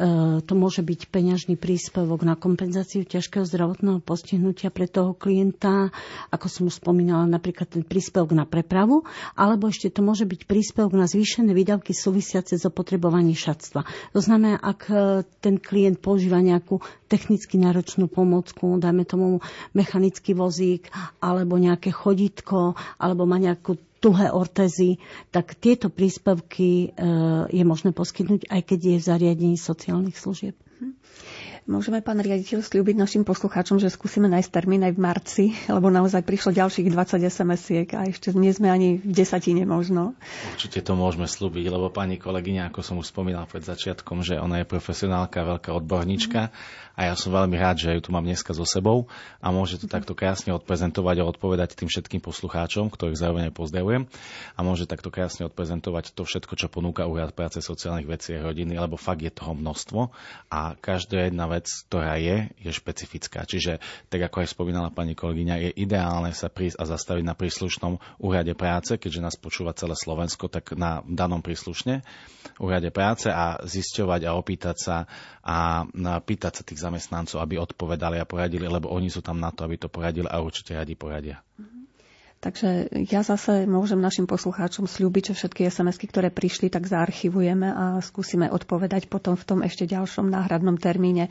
E, to môže byť peňažný príspevok na kompenzáciu ťažkého zdravotného postihnutia pre toho klienta, ako som už spomínala, napríklad ten príspevok na prepravu, alebo ešte to môže byť príspevok na zvýšené výdavky súvisiace s opotrebovaním šatstva. To znamená, ak e, ten klient používa nejakú technicky náročnú pomocku, dajme tomu mechanický vozík, alebo nejaké chodítko, alebo má nejakú tuhé ortezy, tak tieto príspevky e, je možné poskytnúť, aj keď je v zariadení sociálnych služieb. Môžeme, pán riaditeľ, slúbiť našim poslucháčom, že skúsime nájsť termín aj v marci, lebo naozaj prišlo ďalších 20 SMS-iek a ešte nie sme ani v desatine možno. Určite to môžeme slúbiť, lebo pani kolegyňa, ako som už spomínal pred začiatkom, že ona je profesionálka, veľká odborníčka a ja som veľmi rád, že ju tu mám dneska so sebou a môže to takto krásne odprezentovať a odpovedať tým všetkým poslucháčom, ktorých zároveň pozdravujem a môže takto krásne odprezentovať to všetko, čo ponúka Úrad práce sociálnych vecí a rodiny, lebo fakt je toho množstvo a každá jedna vec, ktorá je, je špecifická. Čiže, tak ako aj spomínala pani kolegyňa, je ideálne sa prísť a zastaviť na príslušnom úrade práce, keďže nás počúva celé Slovensko, tak na danom príslušne úrade práce a zisťovať a opýtať sa a pýtať sa tých zamestnancov, aby odpovedali a poradili, lebo oni sú tam na to, aby to poradili a určite radi poradia. Mm-hmm. Takže ja zase môžem našim poslucháčom slúbiť, že všetky sms ktoré prišli, tak zaarchivujeme a skúsime odpovedať potom v tom ešte ďalšom náhradnom termíne.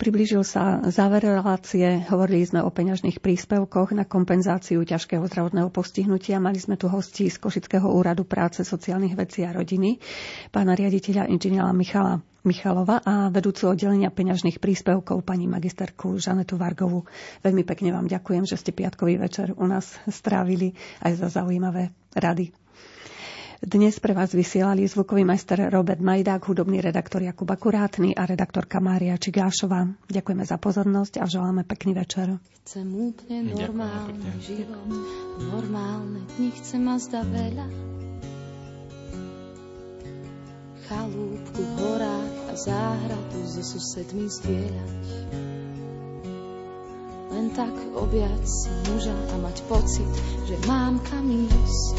Priblížil sa záver relácie, hovorili sme o peňažných príspevkoch na kompenzáciu ťažkého zdravotného postihnutia. Mali sme tu hostí z Košického úradu práce, sociálnych vecí a rodiny, pána riaditeľa inžiniera Michala Michalova a vedúcu oddelenia peňažných príspevkov pani magisterku Žanetu Vargovu. Veľmi pekne vám ďakujem, že ste piatkový večer u nás strávili aj za zaujímavé rady. Dnes pre vás vysielali zvukový majster Robert Majdák, hudobný redaktor Jakub Akurátny a redaktorka Mária Čigášová. Ďakujeme za pozornosť a želáme pekný večer. Chcem úplne normálny život, normálne dni, chcem ma zda veľa chalúbku v horách a záhradu so susedmi zdieľať. Len tak objať si muža a mať pocit, že mám kam ísť.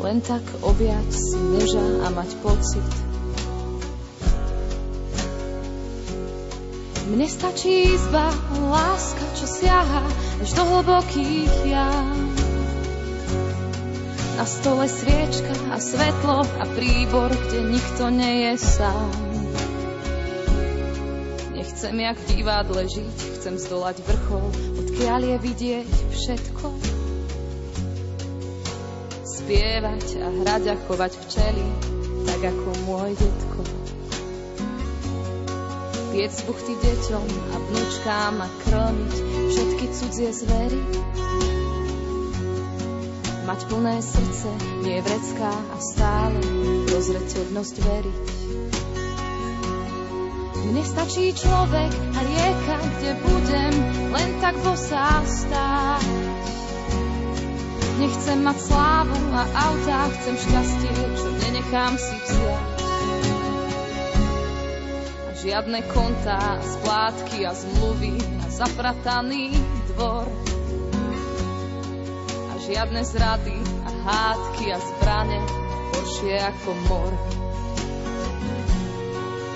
Len tak objať si muža a mať pocit, Mne stačí izba, láska, čo siaha až do hlbokých jam. Na stole sviečka a svetlo a príbor, kde nikto nie je sám. Nechcem jak v divadle žiť, chcem zdolať vrchol, odkiaľ je vidieť všetko. Spievať a hrať a chovať včely, tak ako môj detko. Piec buchty deťom a vnúčkám a krmiť všetky cudzie zvery mať plné srdce, nie vrecká a stále rozreteľnosť veriť. Mne stačí človek a rieka, kde budem len tak bosá stáť. Nechcem mať slávu a autá, chcem šťastie, čo nenechám si vziať. A žiadne kontá, splátky a zmluvy a zaprataný dvor žiadne zrady a hádky a zbrane, horšie ako mor.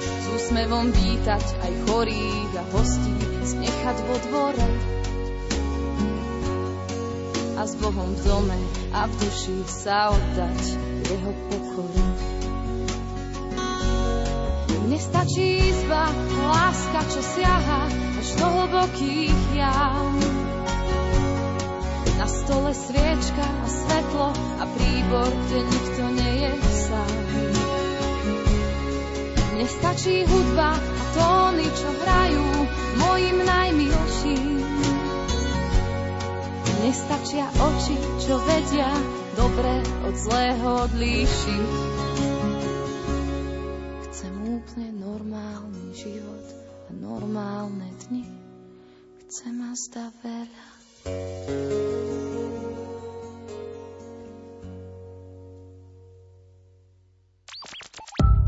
S úsmevom vítať aj chorých a hostí, znechať vo dvore. A s Bohom v dome a v duši sa oddať jeho pokoru. Mne stačí izba, láska, čo siaha až do hlbokých jam Na stole sviečka a svetlo a príbor, kde nikto nie je sám. Nestačí hudba a tóny, čo hrajú mojim najmilším. Nestačia oči, čo vedia dobre od zlého odlíšiť. Chcem úplne normálny život a normálne dni. Chcem a veľa.